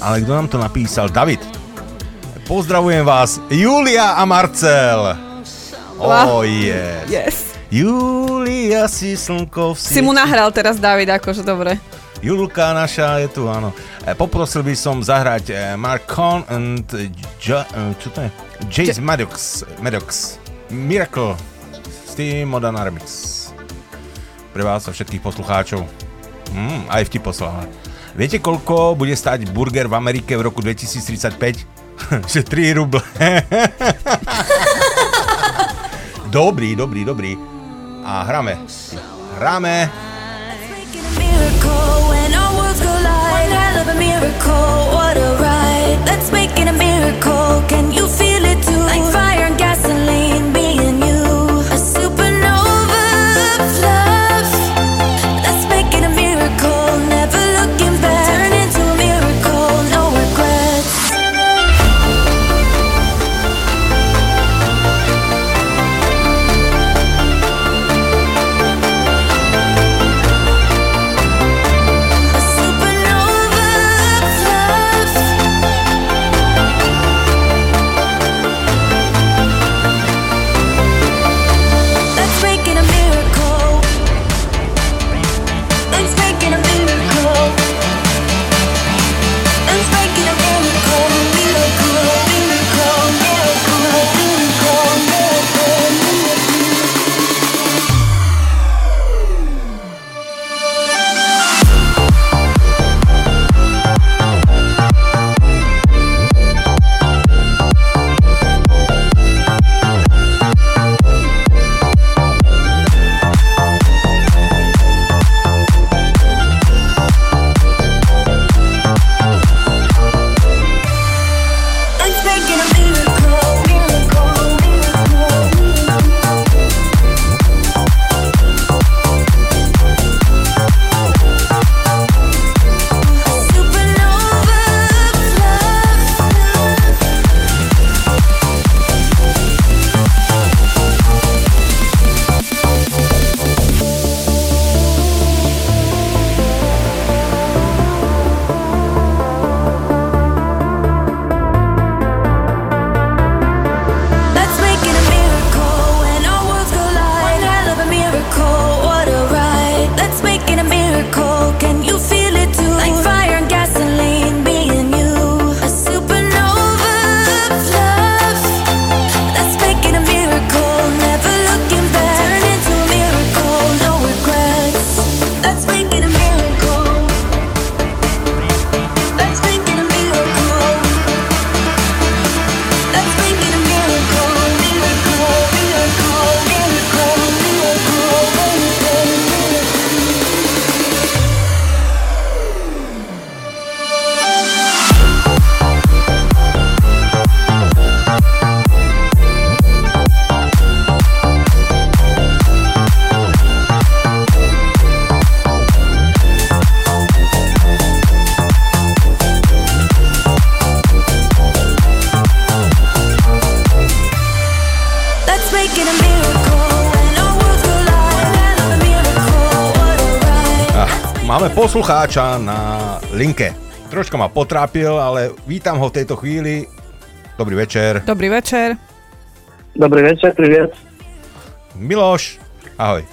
Ale kto nám to napísal? David. Pozdravujem vás, Julia a Marcel. Wow. Oh yes. Yes. Julia si slnko v Si mu nahral teraz, David, akože dobre. Julka naša je tu, áno. E, poprosil by som zahrať e, Marcon and jo, e, čo to je? Jace Maddox, Maddox. Miracle s tým Modern Remix. Pre vás a všetkých poslucháčov. Mm, aj vtip poslala. Viete, koľko bude stať burger v Amerike v roku 2035? Že 3 ruble. dobrý, dobrý, dobrý. A hráme. Hráme. when poslucháča na linke. Troška ma potrápil, ale vítam ho v tejto chvíli. Dobrý večer. Dobrý večer. Dobrý večer, privet. Miloš, ahoj.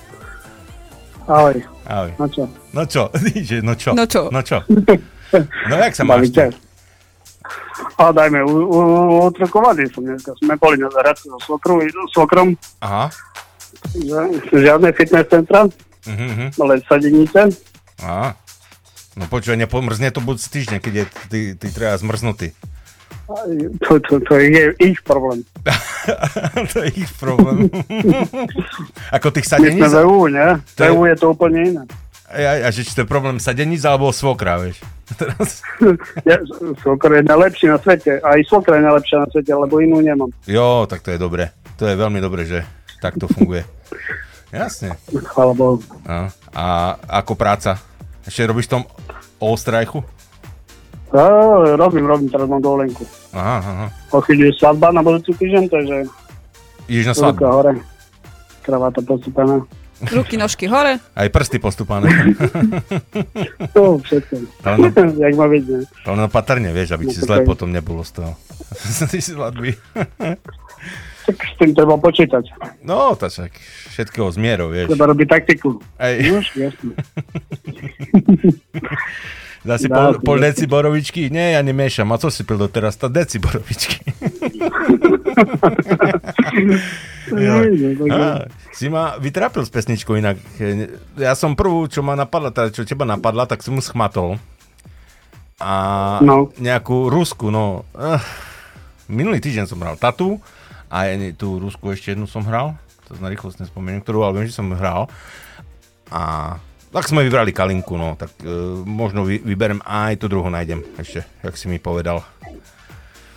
Ahoj. Ahoj. No čo? No čo? No čo? No čo? No čo? No jak sa máš? Bavíte? A dajme, utrkovaný som dneska. Sme boli na zahradke so svokrom, svokrom. Aha. Žiadne fitness centra, Mhm, mhm. ale sadenice. Aha. No počúvaj, nepomrzne to budúci týždeň, keď je ty, ty treba zmrznutý. A To, to, to je ich problém. to je ich problém. Ako tých My sadeníc? sme v EU, nie? V EU je to úplne iné. A, a že či to je problém sadeníc alebo svokra, vieš? Teraz... Ja, svokr je najlepší na svete. Aj svokra je najlepšia na svete, lebo inú nemám. Jo, tak to je dobre. To je veľmi dobre, že takto funguje. Jasne. Chvála Bohu. No. A ako práca? Ešte robíš v tom Ostrajchu? A, robím, robím, teraz mám dovolenku. Aha, aha. O chvíľu je svadba na budúci týždeň, takže Ideš na ruka svadbu? hore. Kravata postúpená. Ruky, nožky hore. Aj prsty postúpané. To všetko. No, Jak má byť, ne? ale no patrne, vieš, aby No ti to zle tak. potom nebolo z toho. Z tej svadby. Tak s tým treba počítať. No, to však všetkého z mierou, vieš. Treba robiť taktiku. Ej. No, jasne. Dá si Dá pol, pol deci borovičky? Nie, ja nemiešam. A co si pil doteraz? To deci borovičky. Jo. Á, si ma vytrápil s pesničkou inak. Ja som prvú, čo ma napadla, teda čo teba napadla, tak som mu schmatol. A No. nejakú rusku, no. eh, minulý týždeň som hral Tatu a tú rusku ešte jednu som hral. To na rýchlosť nespomeniem, ktorú, ale viem, že som hral. A tak sme vybrali Kalinku, no. Tak e, možno vy, vyberem aj tú druhú nájdem ešte, jak si mi povedal.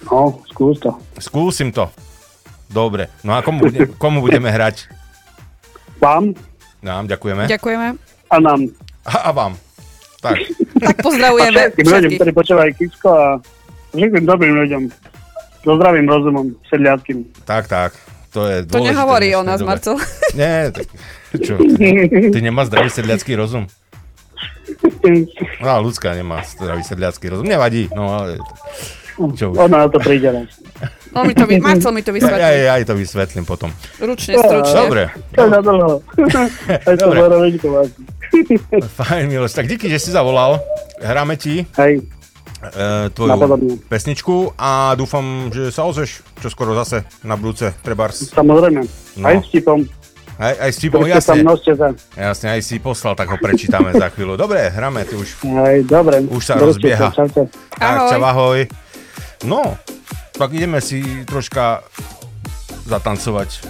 No, skús to. Skúsim to. Dobre. No a komu, bude, komu budeme hrať? Vám Nám, ďakujeme. Ďakujeme. a nám. A, a vám. Tak. Tak A pozdravujeme všetkým ľuďom, ktorí počúvajú Kisko a všetkým dobrým ľuďom. So zdravým rozumom, sedliackým. Tak, tak. To je To dôležité nehovorí v o nás. Marcel. Nie, tak čo? Ty, ty nemá zdravý sedliacký rozum? No, ľudská nemá zdravý sedliacký rozum. Nevadí, no ale... Čo už? Ona na to príde raz. On mi to vy... Marcel mi to Ja, vysvetlí. ja, ja aj to vysvetlím potom. Ručne, stručne. Dobre. To je na dlho. To Dobre. vlastne. Fajn, Miloš. Tak díky, že si zavolal. Hráme ti Hej. E, tvoju Napodobne. pesničku a dúfam, že sa ozveš čo skoro zase na budúce Trebars. Samozrejme. No. Aj s tipom. Aj, aj s tipom, Príďte tam, jasne. Jasne, aj si poslal, tak ho prečítame za chvíľu. Dobre, hráme, ty už, Aj, dobre. už sa Držte rozbieha. sa, čaute. Tak, čau, ahoj. No, tak ideme si troška zatancovať.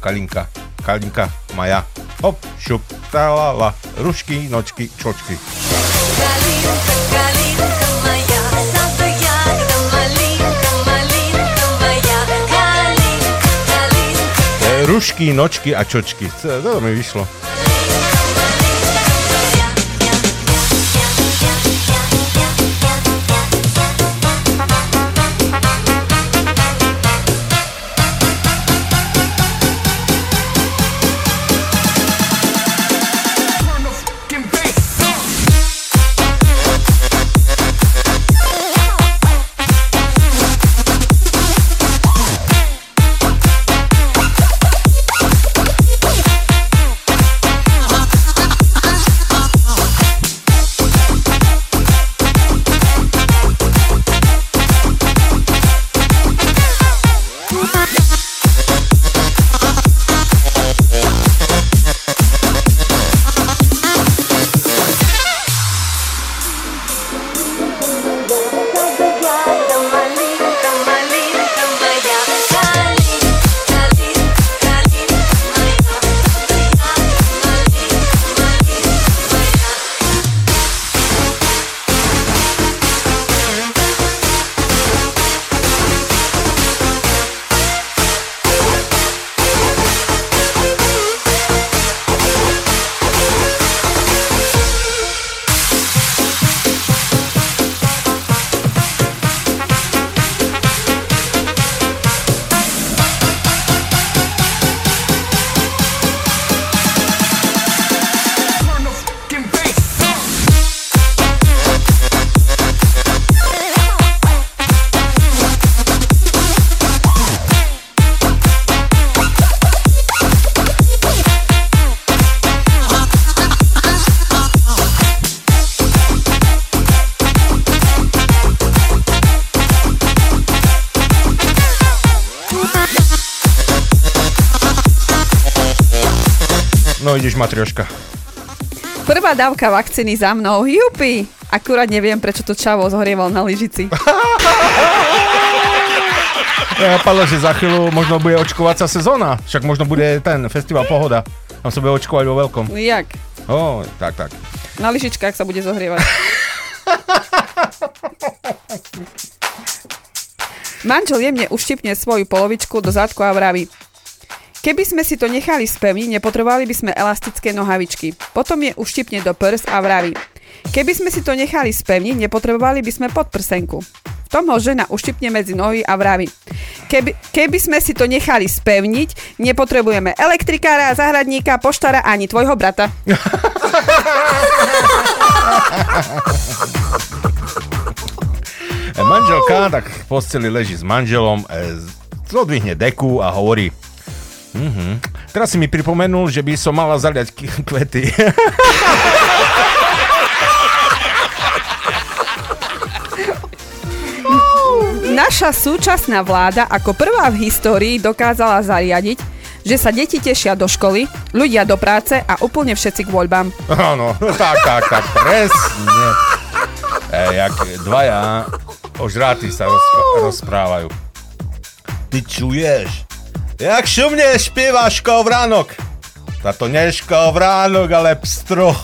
Kalinka, Kalinka, Maja. Hop, šup, talala, rušky, nočky, čočky. E, Rušky, nočky a čočky. To mi vyšlo. Ideš, Matrioška. Prvá dávka vakcíny za mnou. Jupi! Akurát neviem, prečo to čavo zhorieval na lyžici. Ja padlo, že za chvíľu možno bude očkovacia sezóna. Však možno bude ten festival Pohoda. Tam sa bude očkovať vo veľkom. Jak? Ó, tak, tak. Na lyžičkách sa bude zohrievať. Manžel jemne uštipne svoju polovičku do zadku a vraví Keby sme si to nechali spevniť, nepotrebovali by sme elastické nohavičky. Potom je uštipne do prs a vraví Keby sme si to nechali spevniť, nepotrebovali by sme podprsenku. V tom ho žena uštipne medzi nohy a vraví keby, keby sme si to nechali spevniť, nepotrebujeme elektrikára, zahradníka, poštára ani tvojho brata. E, manželka tak v posteli leží s manželom, e, zodvihne deku a hovorí Mhm. Teraz si mi pripomenul, že by som mala zaliať k- kvety. Naša súčasná vláda ako prvá v histórii dokázala zariadiť, že sa deti tešia do školy, ľudia do práce a úplne všetci k voľbám. Áno, tak, tak, tak, presne. E, jak dvaja ožráty sa roz, rozprávajú. Ty čuješ? Jak šumne spieva škovránok. Táto nie škovránok, ale pstruh.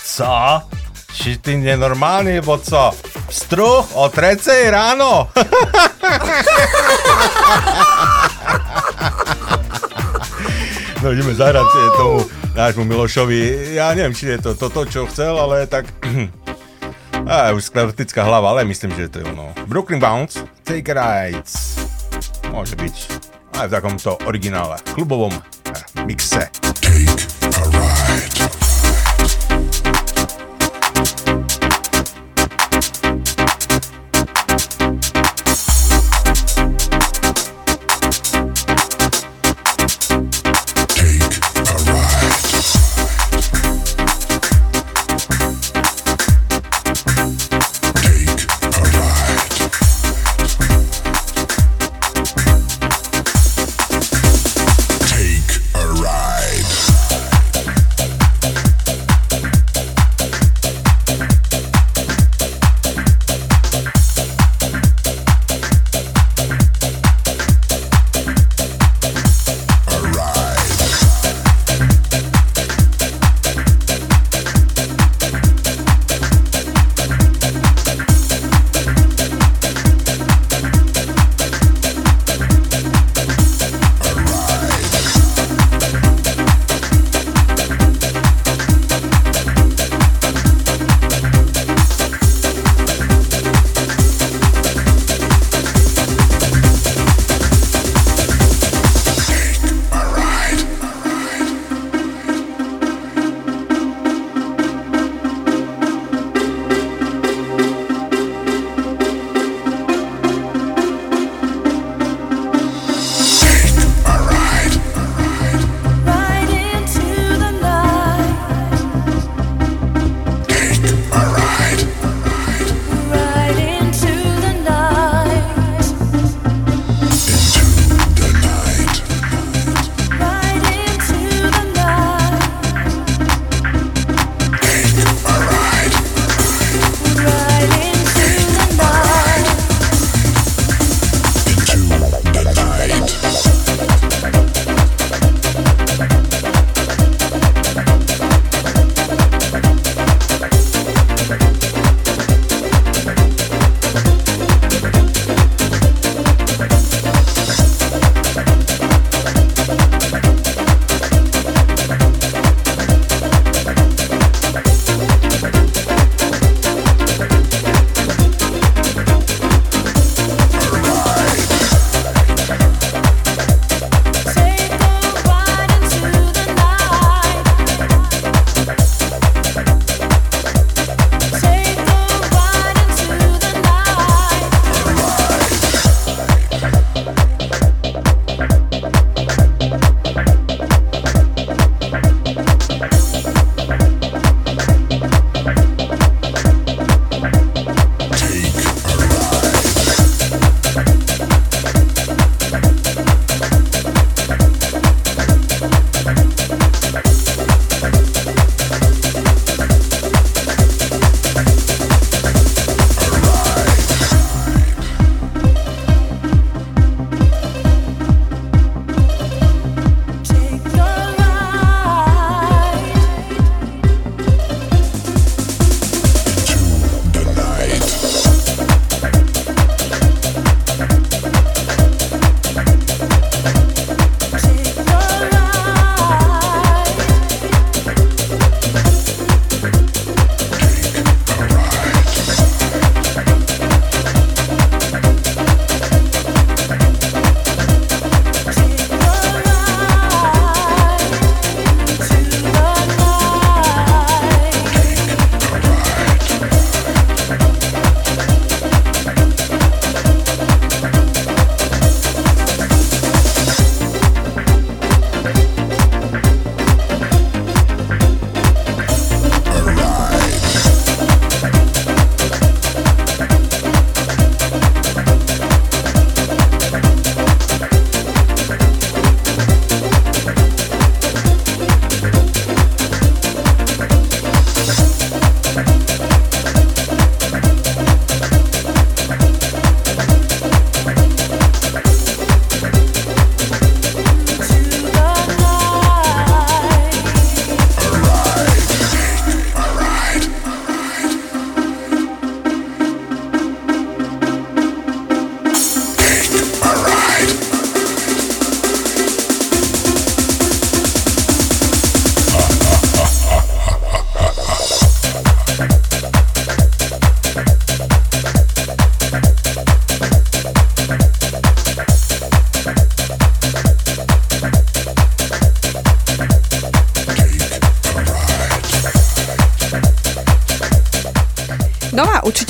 Co? Či ty nenormálny, bo co? Pstruh o trecej ráno? No ideme zahrať tomu nášmu Milošovi. Ja neviem, či je to toto, čo chcel, ale tak... Á, už sklerotická hlava, ale myslím, že to je ono. Brooklyn Bounce, Take a Ride. Môže byť aj v takomto originále, klubovom eh, mixe. Take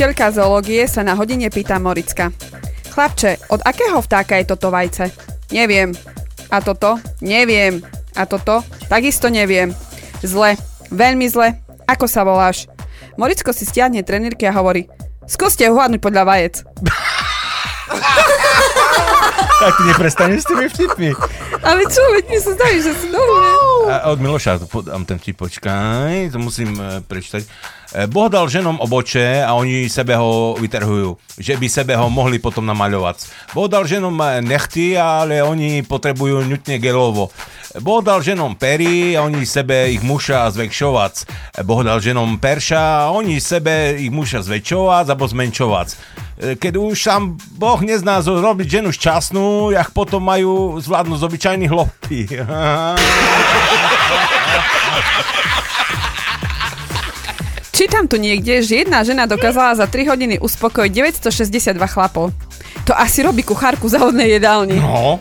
učiteľka zoológie sa na hodine pýta Moricka. Chlapče, od akého vtáka je toto vajce? Neviem. A toto? Neviem. A toto? Takisto neviem. Zle. Veľmi zle. Ako sa voláš? Moricko si stiahne trenírky a hovorí Skúste uhádnuť podľa vajec. Tak ty neprestaneš s tými vtipmi. Ale čo, veď mi sa zdajú, že sú dobré. A od Miloša to podám ten vtip, počkaj, to musím e, prečítať. E, Boh dal ženom oboče a oni sebe ho vytrhujú, že by sebe ho mohli potom namaľovať. Boh dal ženom e, nechty, ale oni potrebujú nutne gelovo. Boh dal ženom pery a oni sebe ich muša zväčšovať. Boh dal ženom perša a oni sebe ich muša zväčšovať alebo zmenšovať. E, Keď už sám Boh nezná robiť ženu šťastnú, jak potom majú zvládnuť z obyčajných lopty. Čítam tu niekde, že jedna žena dokázala za 3 hodiny uspokojiť 962 chlapov. To asi robí kuchárku závodnej jedálni. No.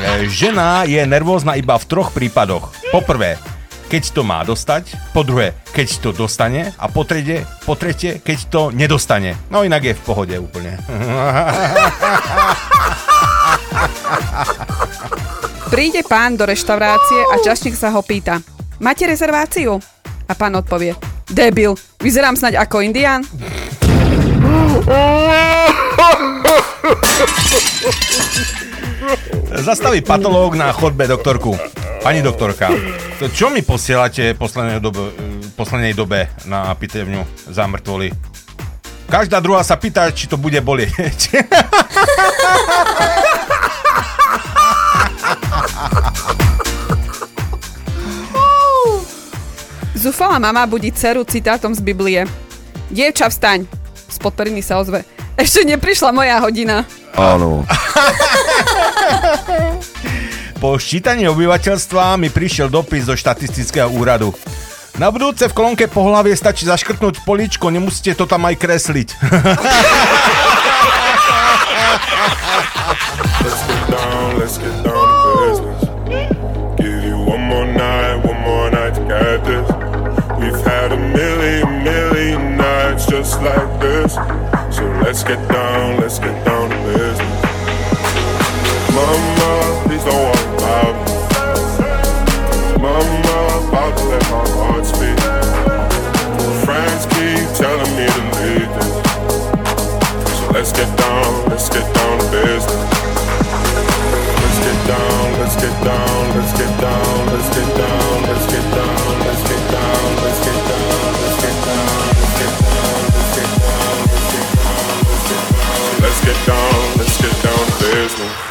E, Žena je nervózna iba v troch prípadoch. Po prvé, keď to má dostať, po druhé, keď to dostane a po tretie, po tretie keď to nedostane. No inak je v pohode úplne. Príde pán do reštaurácie a čašník sa ho pýta. Máte rezerváciu? A pán odpovie. Debil, vyzerám snať ako indián? Zastaví patológ na chodbe doktorku. Pani doktorka, to čo mi posielate poslednej dobe, poslednej dobe na pitevňu za mŕtvoly? Každá druhá sa pýta, či to bude bolieť. Zúfala mama budí dceru citátom z Biblie. Dievča, vstaň. Spod periny sa ozve. Ešte neprišla moja hodina. Áno. Po ščítaní obyvateľstva mi prišiel dopis zo štatistického úradu. Na budúce v kolónke po hlavie stačí zaškrtnúť políčko, nemusíte to tam aj kresliť. Let's get down, let's get down like this. So let's get down, let's get down to business. Mama, please don't worry about me. Mama, about to let my heart speak. Friends keep telling me to leave this. So let's get down, let's get down to business. Let's get down, let's get down, let's get down, let's get down, let's get down, let's get down, let's get down, let's get down, let's get down business.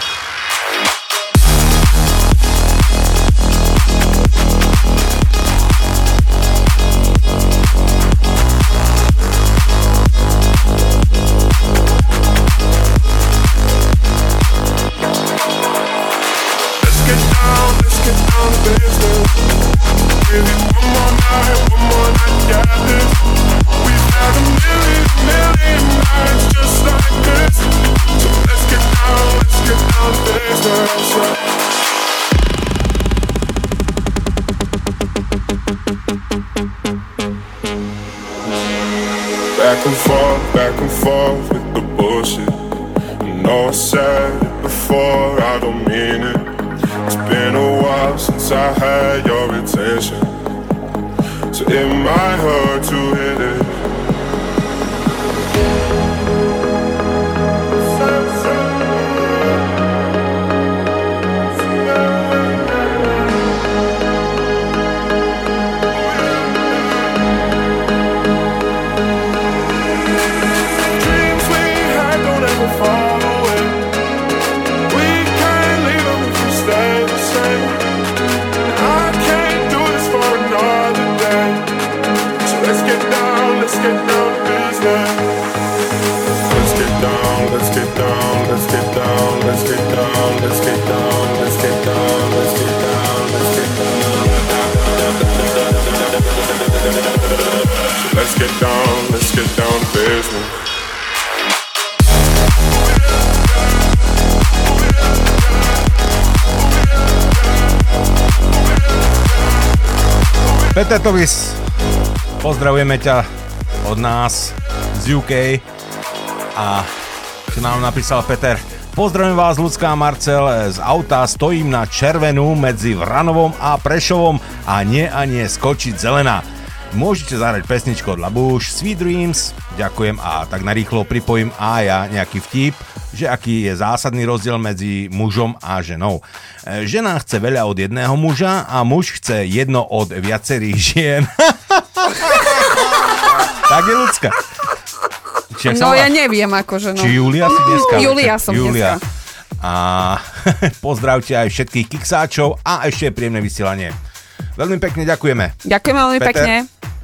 Peter Tovis Pozdravujeme ťa od nás z UK a čo nám napísal Peter. Pozdravujem vás, ľudská Marcel, z auta stojím na červenú medzi Vranovom a Prešovom a nie a nie skočiť zelená. Môžete zahrať pesničku od Labuš, Sweet Dreams, ďakujem a tak narýchlo pripojím a ja nejaký vtip, že aký je zásadný rozdiel medzi mužom a ženou. E, Žena chce veľa od jedného muža a muž chce jedno od viacerých žien. tak je ľudská. Či jak sa No ja neviem, akože no. Či Julia si dneska? Julia som Julia. dneska. A pozdravte aj všetkých kiksáčov a ešte príjemné vysielanie. Veľmi pekne ďakujeme. Ďakujem veľmi Peter, pekne.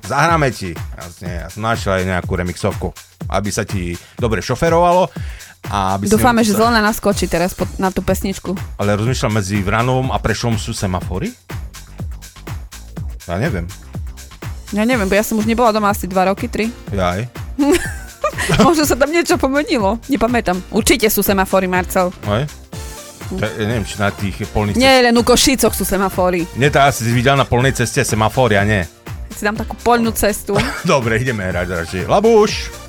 Zahráme ti. Jasne, ja som našiel aj nejakú remixovku, aby sa ti dobre šoferovalo. A aby Dúfame, že zelená naskočí teraz pod, na tú pesničku. Ale rozmýšľam, medzi Vranovom a Prešom sú semafory? Ja neviem. Ja neviem, bo ja som už nebola doma asi 2 roky, 3. Jaj. Možno sa tam niečo pomenilo. Nepamätám. Určite sú semafory, Marcel. Aj? Ja neviem, či na tých polných Nie, len u Košicoch sú semafory. Nie, to asi si videl na polnej ceste semafory, a nie. Si dám takú poľnú cestu. Dobre, ideme hrať radšej. Labuš!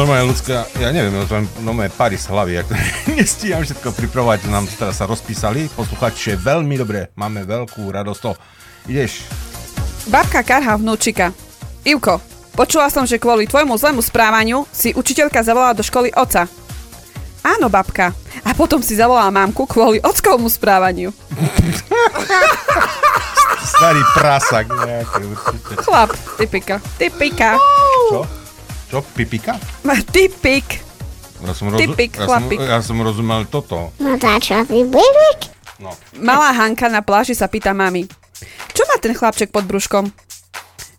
Normálne ľudská, ja neviem, ja to normálne pary z hlavy, to nestíham všetko pripravovať, nám teraz sa rozpísali, posluchači, veľmi dobre, máme veľkú radosť to. Ideš, Babka karha vnúčika. Ivko, počula som, že kvôli tvojmu zlému správaniu si učiteľka zavolala do školy oca. Áno, babka. A potom si zavolala mamku kvôli ockovmu správaniu. starý prasak nejaký určite. Chlap, typika, typika. Čo? Čo? Pipika? Typik. Ja som, rozu- Typik, ja som, chlapík. ja som rozumel toto. No tá čo, ty? No. Malá Hanka na pláži sa pýta mami. Čo má ten chlapček pod brúškom?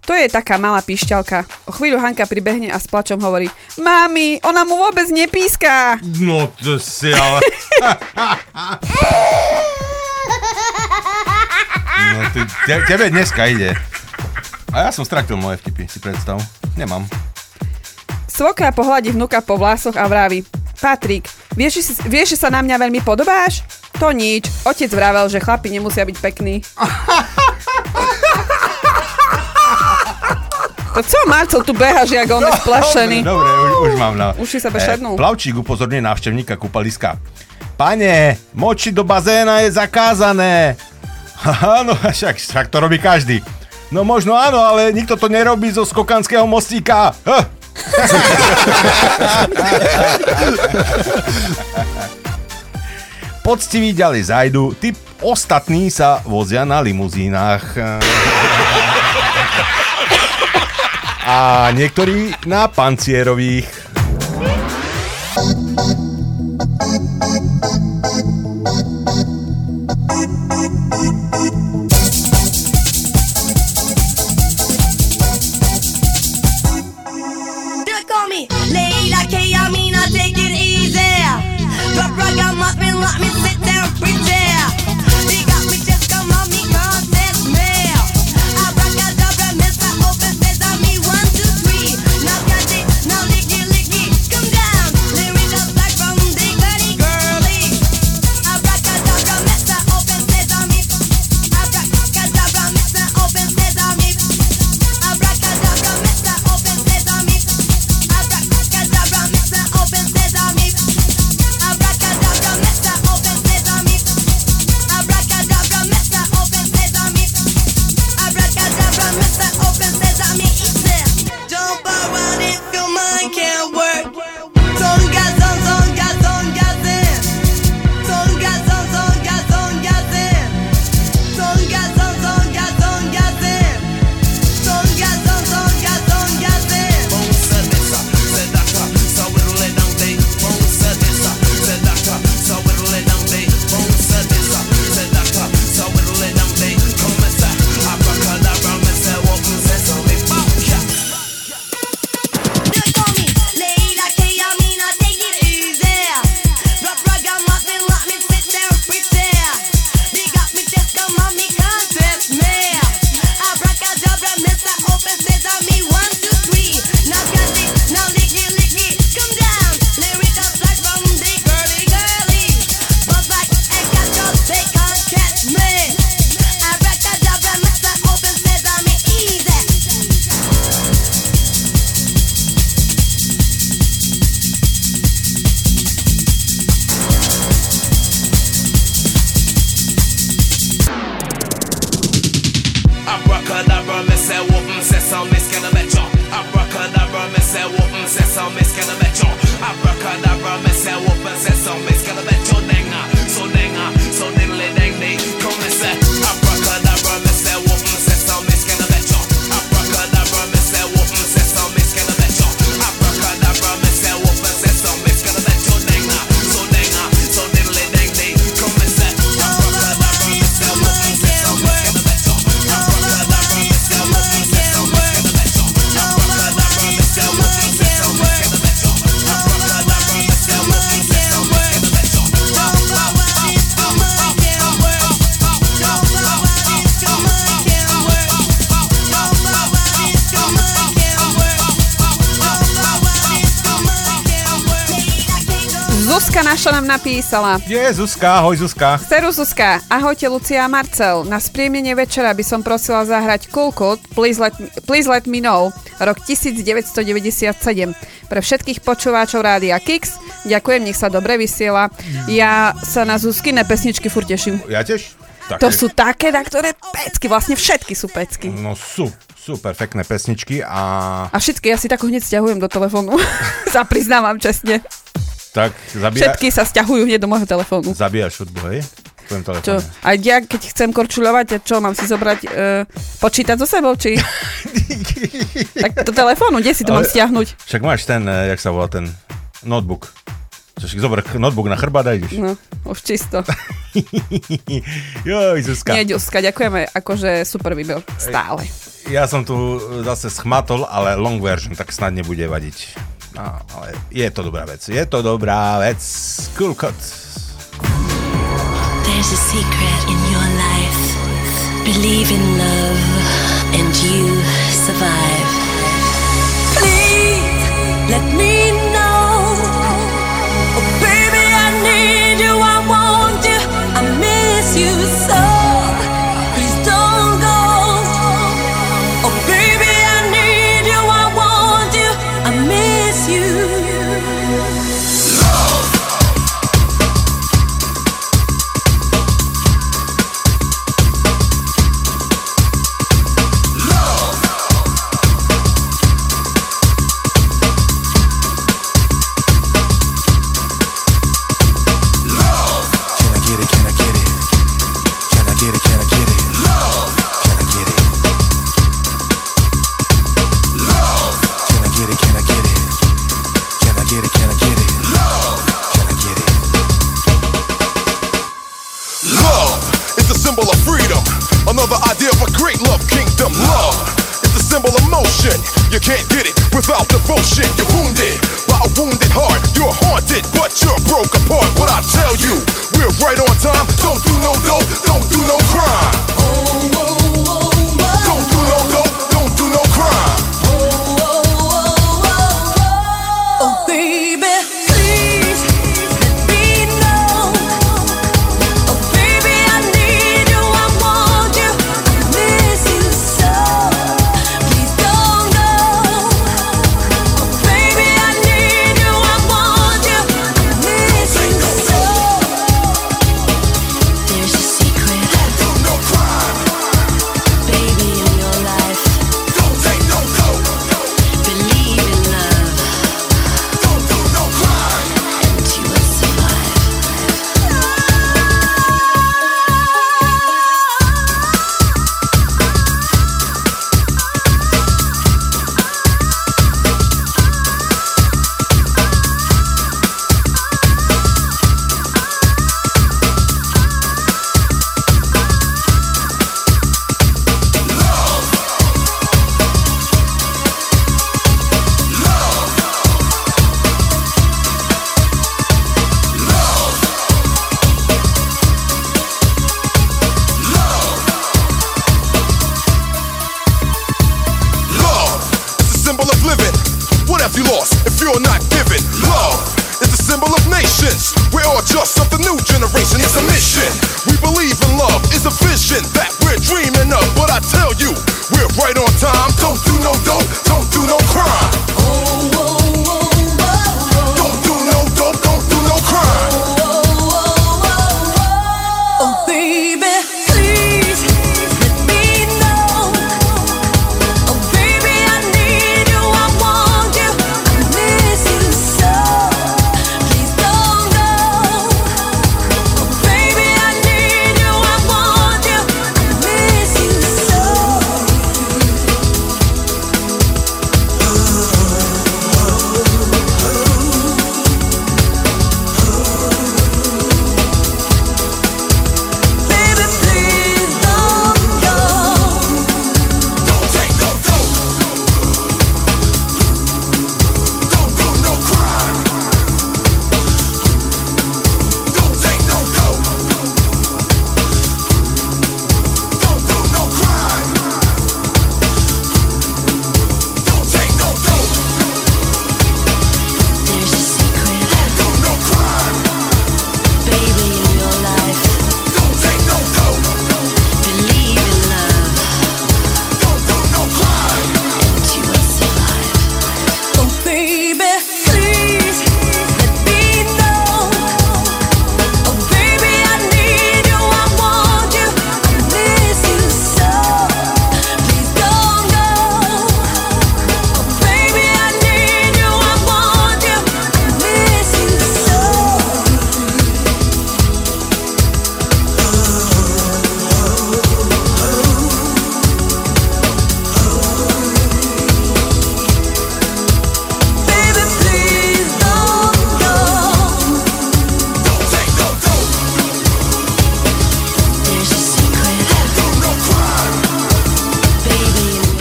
To je taká malá píšťalka. O chvíľu Hanka pribehne a s plačom hovorí Mami, ona mu vôbec nepíská. No to si ale... No ty, te, tebe dneska ide. A ja som straktil moje vtipy, si predstav. Nemám. Svokra pohľadí vnuka po vlásoch a vraví Patrik, vieš, vieš, že sa na mňa veľmi podobáš? To nič. Otec vravel, že chlapi nemusia byť pekní. To co, Marcel, tu behaš, jak on je splašený. Dobre, už, už mám na... Už si sa bešednul. plavčík upozorňuje návštevníka kúpaliska. Pane, moči do bazéna je zakázané. Haha, no však, však to robí každý. No možno áno, ale nikto to nerobí zo skokanského mostíka. Huh. Poctiví ďalej zajdu, tí ostatní sa vozia na limuzínach. A niektorí na pancierových. Napísala. Je Zuzka? Ahoj Zuzka. Seru Zuzka, ahojte Lucia a Marcel. Na spriemnenie večera by som prosila zahrať Cool Cut, Please Let, Please Let Me Know, rok 1997. Pre všetkých počúvačov Rádia Kix. Ďakujem, nech sa dobre vysiela. Ja sa na Zuzkine pesničky furt teším. Ja tiež? To sú také, na ktoré pecky, vlastne všetky sú pecky. No sú, super, pekné pesničky a A všetky ja si tak hneď stiahujem do telefónu. sa priznávam čestne tak zabíja... Všetky sa stiahujú hneď do môjho telefónu. Zabíjaš hudbu, hej? tvojom telefóne. Čo? A ja, keď chcem korčulovať, ja čo, mám si zobrať e, počítať so sebou, či... tak do telefónu, kde si to Ale, mám stiahnuť? Však máš ten, e, jak sa volá ten, notebook. Však zober notebook na chrbát a ideš. No, už čisto. Joj, Zuzka. Nie, Zuzka, ďakujeme, akože super výber, stále. Ja som tu zase schmatol, ale long version, tak snad nebude vadiť. No, ale je to dobrá vec. Je to dobrá vec. Cool cut. There's a secret in your life. Believe in love and you survive. Please let me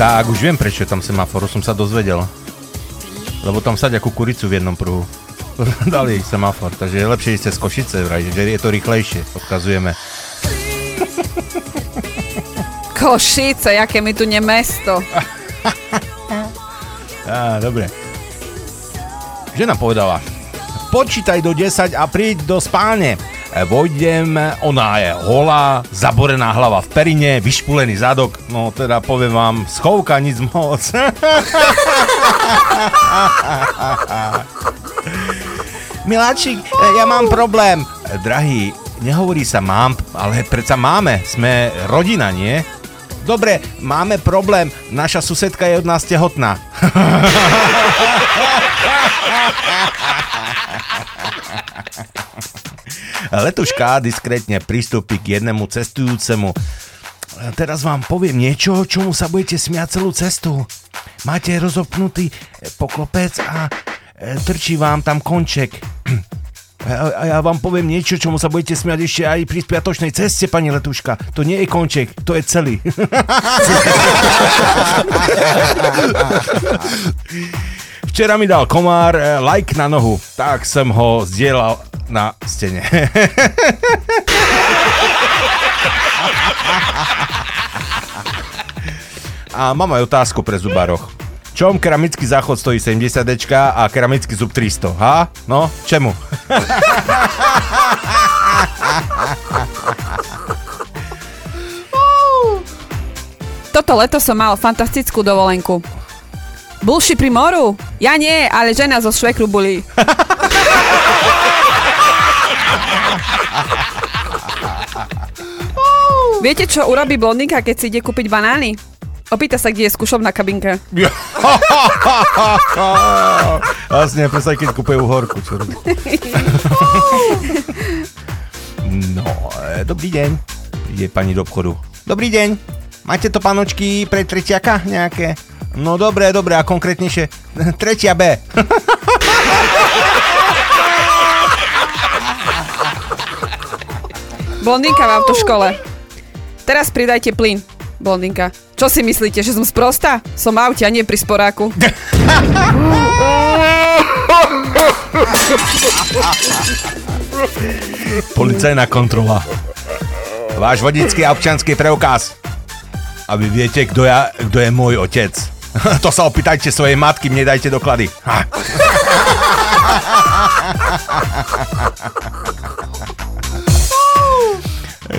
už viem, prečo je tam semafor, už som sa dozvedel. Lebo tam sadia kukuricu v jednom pruhu. Dali semafor, takže je lepšie ísť cez Košice, vraj, že je to rýchlejšie, odkazujeme. Košice, jaké mi tu nie mesto. Á, dobre. Žena povedala, počítaj do 10 a príď do spálne. Vojdem, ona je holá, zaborená hlava v perine, vyšpulený zadok, no teda poviem vám, schovka nic moc. Miláčik, e, ja mám problém. E, Drahý, nehovorí sa mám, ale predsa máme, sme rodina, nie? Dobre, máme problém, naša susedka je od nás tehotná. Letuška diskrétne pristúpi k jednému cestujúcemu. Teraz vám poviem niečo, čomu sa budete smiať celú cestu. Máte rozopnutý e, poklopec a e, trčí vám tam konček. A ja vám poviem niečo, čomu sa budete smiať ešte aj pri spiatočnej ceste, pani Letuška. To nie je konček, to je celý. Včera mi dal komár eh, like na nohu, tak som ho zdieľal na stene. A mám aj otázku pre zubaroch. Čom keramický záchod stojí 70 dečka a keramický zub 300, ha? No, čemu? Toto leto som mal fantastickú dovolenku. Bulši pri moru? Ja nie, ale žena zo švekru bulí. Viete, čo urobí blondinka, keď si ide kúpiť banány? Opýta sa, kde je skúšovná kabinka. Vlastne, presne, keď kúpujú horku, čo robí. No, e, dobrý deň. Ide pani do obchodu. Dobrý deň. Máte to panočky pre tretiaka nejaké? No dobre, dobre, a konkrétnejšie. Tretia B. Blondinka v autoškole. Teraz pridajte plyn. Blondinka. Čo si myslíte, že som sprosta? Som v aute a nie pri sporáku. Policajná kontrola. Váš vodický a občanský preukaz. A vy viete, kto, ja, kto je môj otec. to sa opýtajte svojej matky, mne dajte doklady. Ha.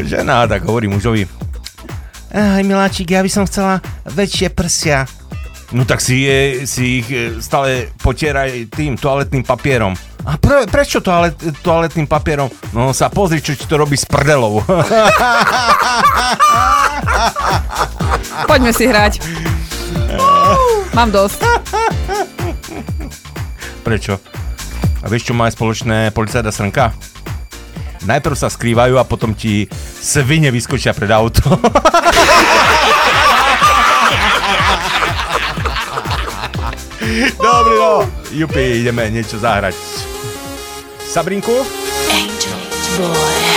Žena, tak hovorí mužovi. Aj miláčik, ja by som chcela väčšie prsia. No tak si, je, si ich e, stále potieraj tým toaletným papierom. A pre, prečo toalet, toaletným papierom? No sa pozri, čo ti to robí s prdelou. Poďme si hrať. Mám dosť. Prečo? A vieš, čo má spoločné policajta srnka? Najprv sa skrývajú a potom ti svine vyskočia pred auto. Dobrý, no. Jupi, ideme niečo zahrať. Sabrinku? Angel boy.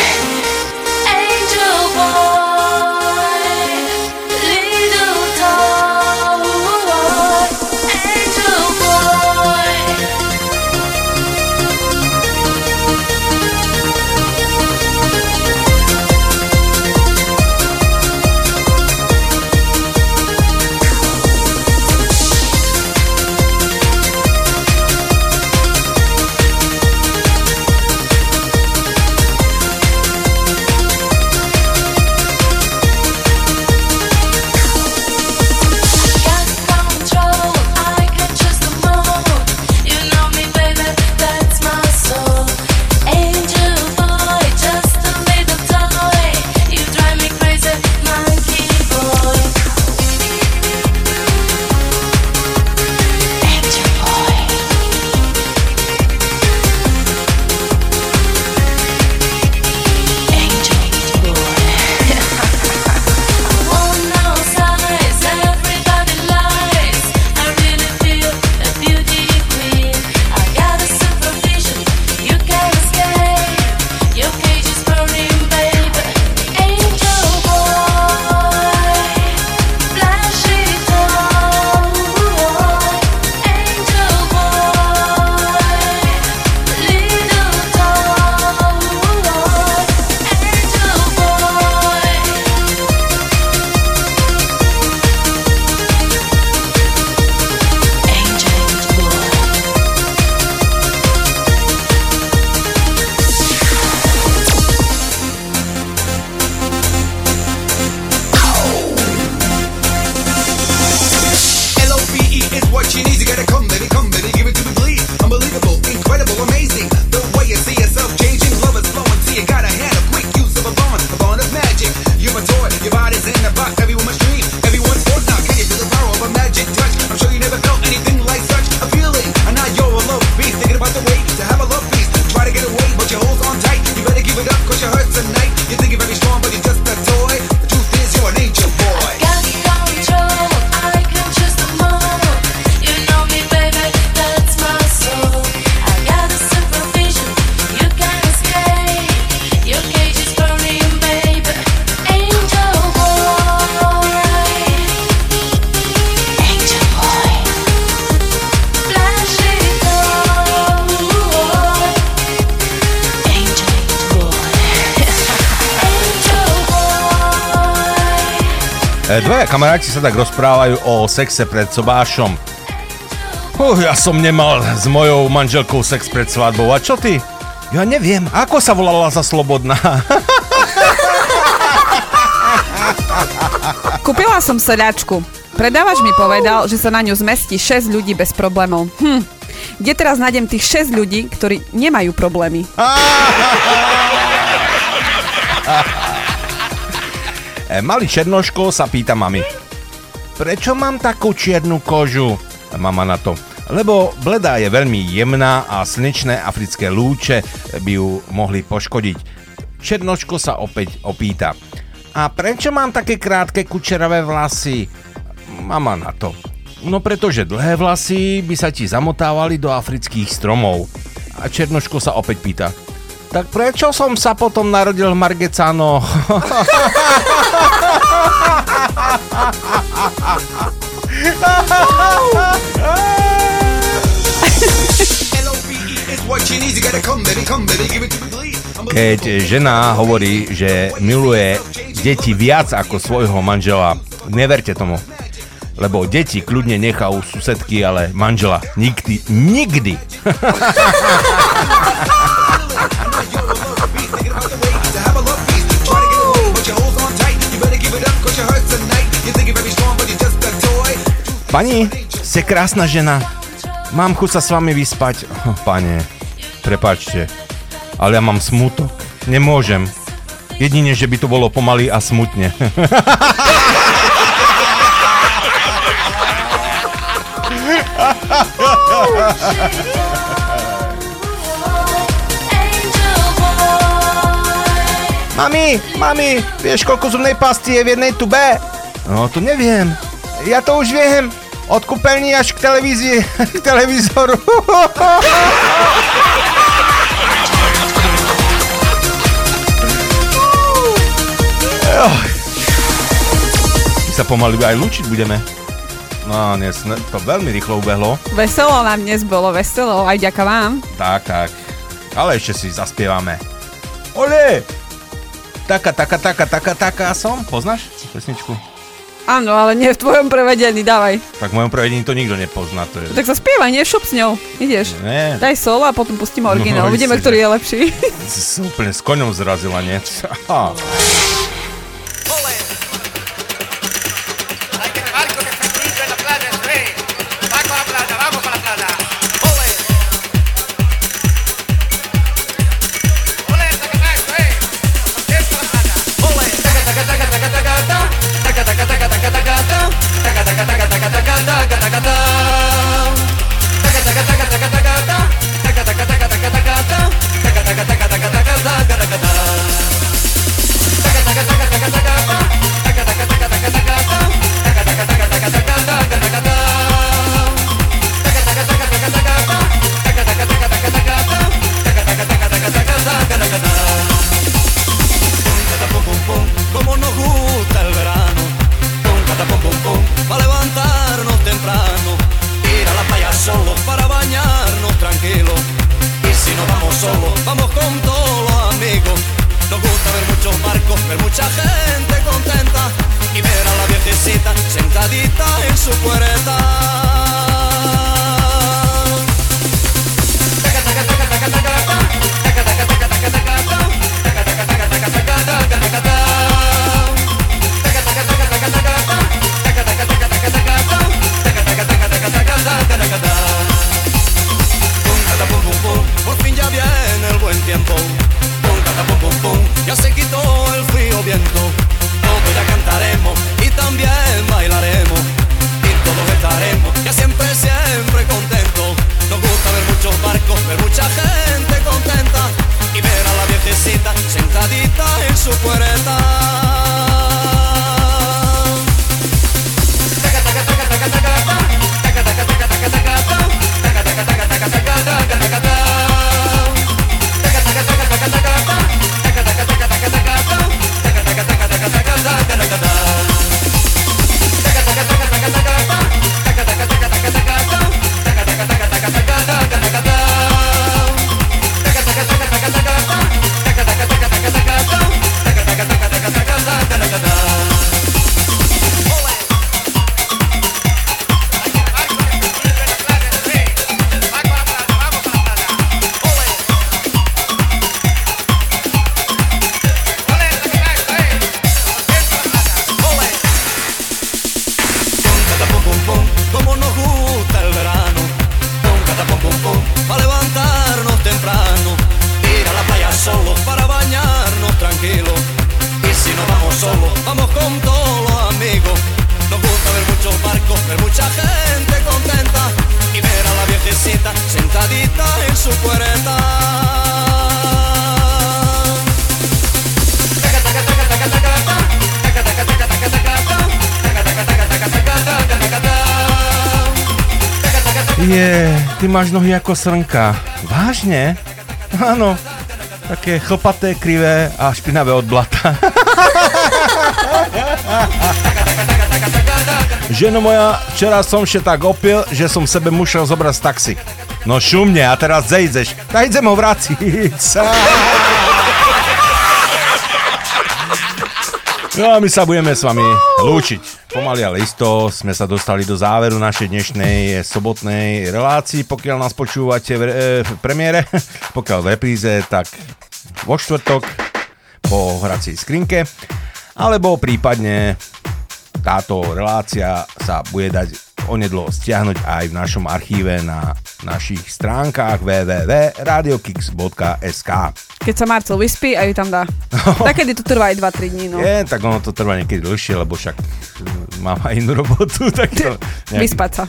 Kamaráti sa tak rozprávajú o sexe pred sobášom. Uh, ja som nemal s mojou manželkou sex pred svadbou. A čo ty? Ja neviem. Ako sa volala za slobodná? Kúpila som sedačku. Predávač mi povedal, že sa na ňu zmestí 6 ľudí bez problémov. Hm. Kde teraz nájdem tých 6 ľudí, ktorí nemajú problémy? E, Malý černoško sa pýta mami. Prečo mám takú čiernu kožu? Mama na to. Lebo bledá je veľmi jemná a slnečné africké lúče by ju mohli poškodiť. Černoško sa opäť opýta. A prečo mám také krátke kučeravé vlasy? Mama na to. No pretože dlhé vlasy by sa ti zamotávali do afrických stromov. A Černoško sa opäť pýta. Tak prečo som sa potom narodil v Margecano? Keď žena hovorí, že miluje deti viac ako svojho manžela, neverte tomu. Lebo deti kľudne nechá u susedky, ale manžela nikdy, nikdy. Pani, ste krásna žena. Mám chuť sa s vami vyspať. Pane, prepačte, ale ja mám smutok. Nemôžem. Jedine, že by to bolo pomaly a smutne. Mami, mami, vieš, koľko zubnej pasty je v jednej tube? No, to neviem. Ja to už viem. Od kúpeľní až k televízii, k televízoru. My sa pomaly aj lúčiť budeme. No, dnes ne- to veľmi rýchlo ubehlo. Veselo nám dnes bolo, veselo, aj ďaká vám. Tak, tak. Ale ešte si zaspievame. Ole! Taka, taka, taka, taka, taka som. Poznáš pesničku? Áno, ale nie v tvojom prevedení, dávaj. Tak v mojom prevedení to nikto nepozná. To je... Tak sa spievaj, nie šup s ňou. Ideš. Nie. Daj solo a potom pustíme originál. No, Uvidíme, ktorý je lepší. Si sa úplne s koňom zrazila, nie? Nohy ako srnka. Vážne? Áno, také chlpaté, krivé a špinavé od blata. Ženo moja, včera som še tak opil, že som sebe musel zobrať taxi. No šumne, a teraz zejdeš. Tak idem ho vrátiť. No a my sa budeme s vami lúčiť. Pomaly ale isto sme sa dostali do záveru našej dnešnej sobotnej relácii. Pokiaľ nás počúvate v, e, v premiére, pokiaľ v repríze, tak vo štvrtok po hracej skrinke. Alebo prípadne táto relácia sa bude dať onedlo stiahnuť aj v našom archíve na našich stránkach www.radiokix.sk Keď sa Marcel vyspí a ju tam dá. Takedy to trvá aj 2-3 dní, no. Je, tak ono to trvá niekedy dlhšie, lebo však mm, mám aj inú robotu, tak to... Vyspať sa.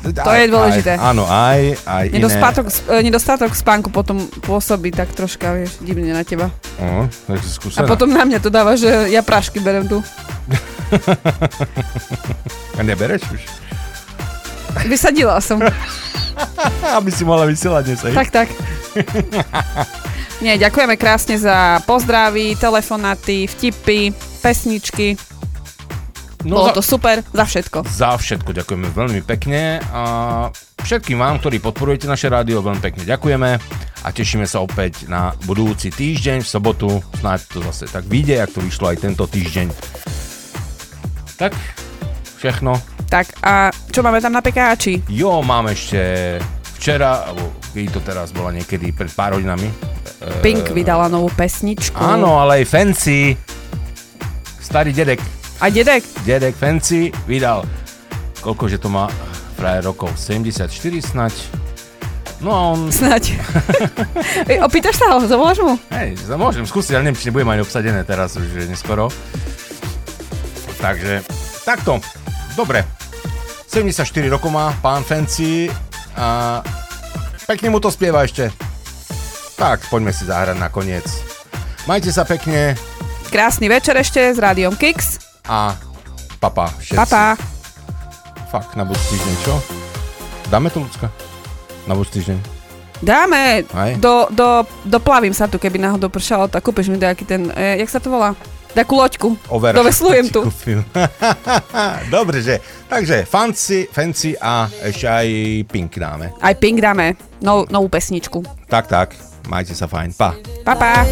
To je dôležité. Aj, áno, aj, aj iné. Nedostatok, e, nedostatok spánku potom pôsobí tak troška, vieš, divne na teba. No, takže A potom na mňa to dáva, že ja prášky berem tu. A nebereš už? Vysadila som. Aby si mohla vysielať dnes? Tak, tak. Nie, ďakujeme krásne za pozdravy, telefonáty, vtipy, pesničky. No Bolo za- to super, za všetko. Za všetko ďakujeme veľmi pekne a všetkým vám, ktorí podporujete naše rádio, veľmi pekne ďakujeme a tešíme sa opäť na budúci týždeň v sobotu. Snáď to zase tak vyjde, ak to vyšlo aj tento týždeň. Tak, všechno. Tak a čo máme tam na pekáči? Jo, mám ešte včera, alebo keď to teraz bola niekedy pred pár hodinami. e, Pink vydala novú pesničku. Áno, ale aj Fancy, starý dedek, A dedek? dedek Fancy vydal, koľko že to má frajer rokov, 74 snať. No a on... Snaď. Opýtaš sa ho, zavoláš mu? Hej, môžem skúsiť, ale neviem, či nebudem aj obsadené teraz, už neskoro. Takže, takto, dobre. 74 rokov má pán Fancy a pekne mu to spieva ešte. Tak, poďme si zahrať nakoniec. Majte sa pekne Krásny večer ešte s Rádiom Kix. a papa všetci. Papa. Fakt, na budúci týždeň, čo? Dáme to, Lucka? Na budúci týždeň. Dáme. Aj. Do, do, doplavím sa tu, keby náhodou pršalo, tak kúpiš mi nejaký ten, e, jak sa to volá? Takú loďku. Over. Doveslujem tu. Dobre, že. Takže fancy, fancy a ešte aj pink dáme. Aj Pink dáme. No, novú pesničku. Tak, tak. Majte sa fajn. Pa. Pa, pa.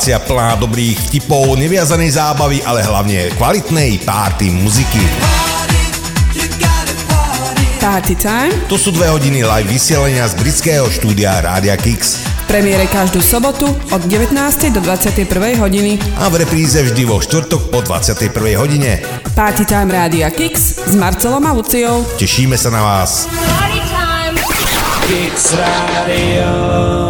Relácia plná dobrých vtipov, neviazanej zábavy, ale hlavne kvalitnej párty muziky. Party Time. To sú dve hodiny live vysielania z britského štúdia Rádia Kix. Premiére každú sobotu od 19. do 21. hodiny. A v repríze vždy vo štvrtok po 21. hodine. Party Time Rádia Kix s Marcelom a Luciou. Tešíme sa na vás. Party time. Kix Radio.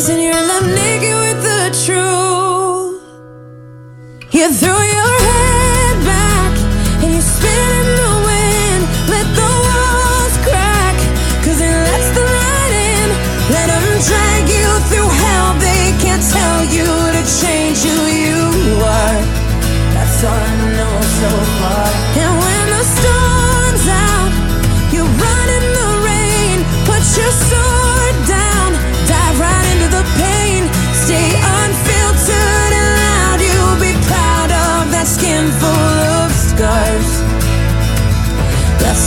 lies and you're left naked with the truth, you throw your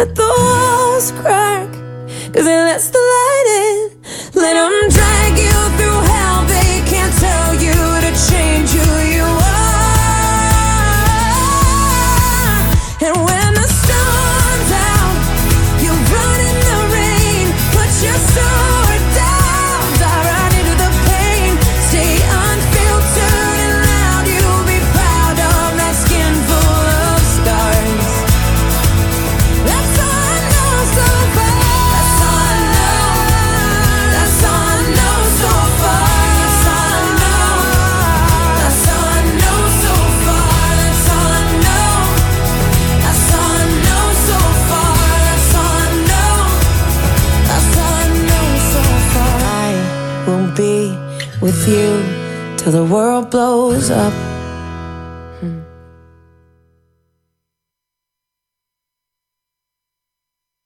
Let the walls crack. Cause it lets the blows up.